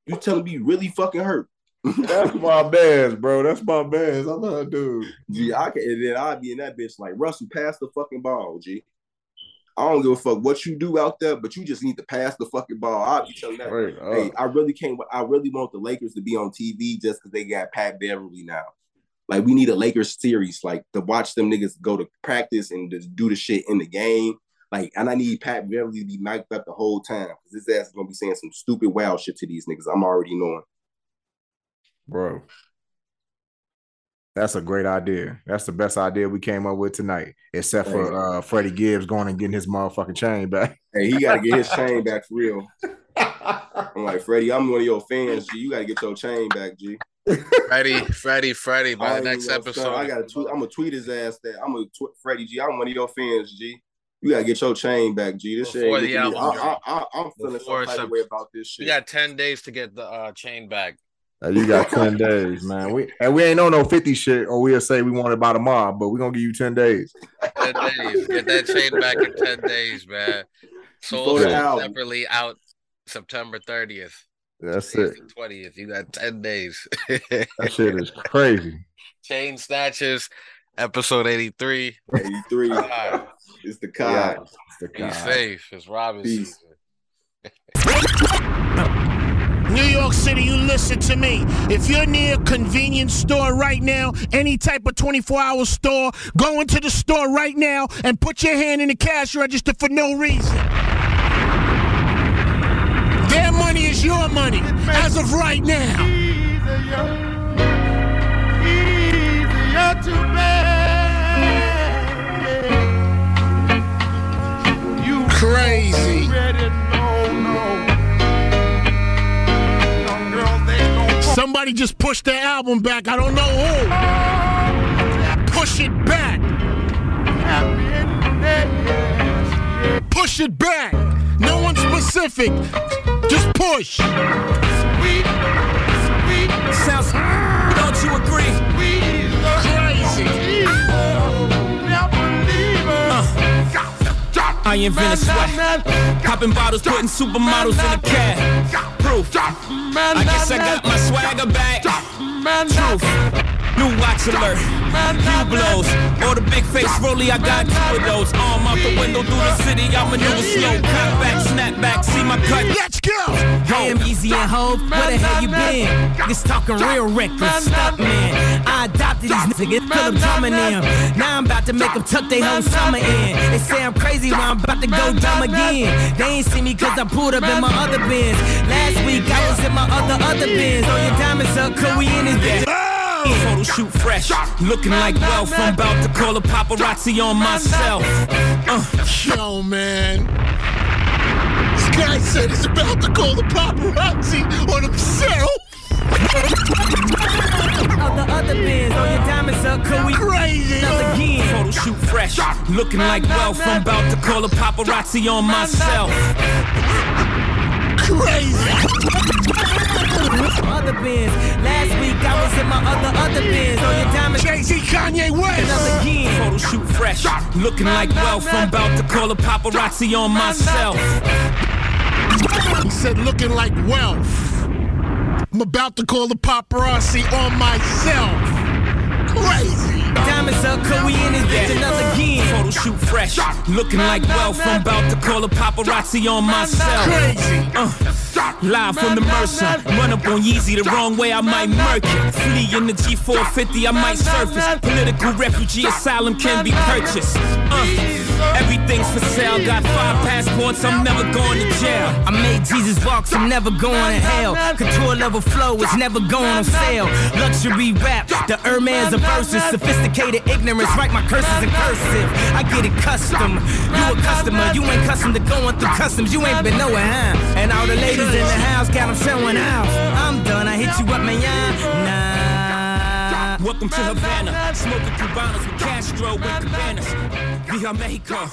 You telling me you really fucking hurt? That's my bands, bro. That's my bands. I love dude. Gee, I can, and then I'd be in that bitch like Russell, pass the fucking ball, G. I don't give a fuck what you do out there, but you just need to pass the fucking ball. I'll be telling that. Right, uh, hey, I really can't. I really want the Lakers to be on TV just because they got Pat Beverley now. Like we need a Lakers series, like to watch them niggas go to practice and just do the shit in the game. Like, and I need Pat Beverley to be mic'd up the whole time because his ass is gonna be saying some stupid wild shit to these niggas. I'm already knowing. Bro, that's a great idea. That's the best idea we came up with tonight, except for uh, Freddie Gibbs going and getting his motherfucking chain back. Hey, he got to get his chain back for real. I'm like Freddie, I'm one of your fans. G. You got to get your chain back, G. Freddie, Freddie, Freddie. By the next episode, I got to tweet. I'm gonna tweet his ass that I'm gonna tweet Freddie G. I'm one of your fans, G. You gotta get your chain back, G. This Before shit. The album, I, I, I, am feeling Before some type of way about this shit. You got ten days to get the uh, chain back. Uh, you got 10 days, man. We and we ain't on no 50 shit, or we'll say we want it by tomorrow, but we're gonna give you 10 days. 10 days. Get that chain back in 10 days, man. Sold separately out September 30th. That's it. 20th. You got 10 days. that shit is crazy. Chain Snatchers, episode 83. 83. God. It's the Cod. Yeah, it's the Be safe. It's Robin. New York City, you listen to me. If you're near a convenience store right now, any type of 24 hour store, go into the store right now and put your hand in the cash register for no reason. Their money is your money as of right now. You crazy. Somebody just pushed their album back. I don't know who. Push it back. Push it back. No one specific. Just push. Sweet, sweet. Sounds. Don't you agree? I invented sweat. Popping bottles, putting supermodels in a cab. Proof. I guess I got my swagger back. Truth. New watch alert, Hublots. Or the big face rolly, I got two of those. Arm out the window through the city, I maneuver slow. Cut back, snap back, see my cut. Let's go! Damn, Yeezy and Hov, where the hell you been? Niggas talking real reckless, stop man. I adopted these niggas, feel them drumming them. Now I'm about to make them tuck their whole summer in. They say I'm crazy when I'm about to go dumb again. They ain't see me cause I pulled up in my other Benz. Last week I was in my other, other Benz. All your diamonds up, cause we in this bitch. Photo shoot fresh, looking like wealth. I'm about to call a paparazzi on myself. Uh. Yo, man. This guy said he's about to call the paparazzi on himself. All the other Benz, all your diamonds up, could we crazy again? Photo shoot fresh, looking like wealth. I'm about to call a paparazzi on myself. Crazy other Benz. Last week I was in my other other Benz. On your diamond. Jay Z, Kanye West. Another again. Photo shoot fresh, looking like wealth. I'm about to call a paparazzi on myself. He said, looking like wealth. I'm about to call the paparazzi on myself. Crazy. Diamonds up, cause we in this bitch another again. Photo shoot fresh, looking like wealth. I'm about to call a paparazzi on myself. Crazy. Uh. Live from the Mercer. Run up on Yeezy the wrong way, I might murk it. Flee in the G450, I might surface. Political refugee asylum can be purchased. Uh, everything's for sale. Got five passports, I'm never going to jail. I made Jesus walk, I'm never going to hell. Couture level flow is never going on sale. Luxury rap, the Hermes of verses. Sophisticated ignorance, write my curses in cursive. I get it custom. You a customer, you ain't custom to going through customs. You ain't been nowhere, huh? And all the ladies in the house, got them showing out. I'm done, I hit you up, man, nah. Welcome to Havana, smoking Cubanos with Castro with cabanas. Via Mexico.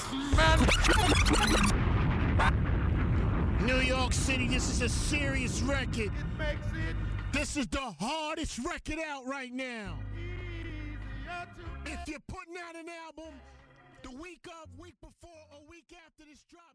New York City, this is a serious record. This is the hardest record out right now. If you're putting out an album the week of, week before, or week after this drops,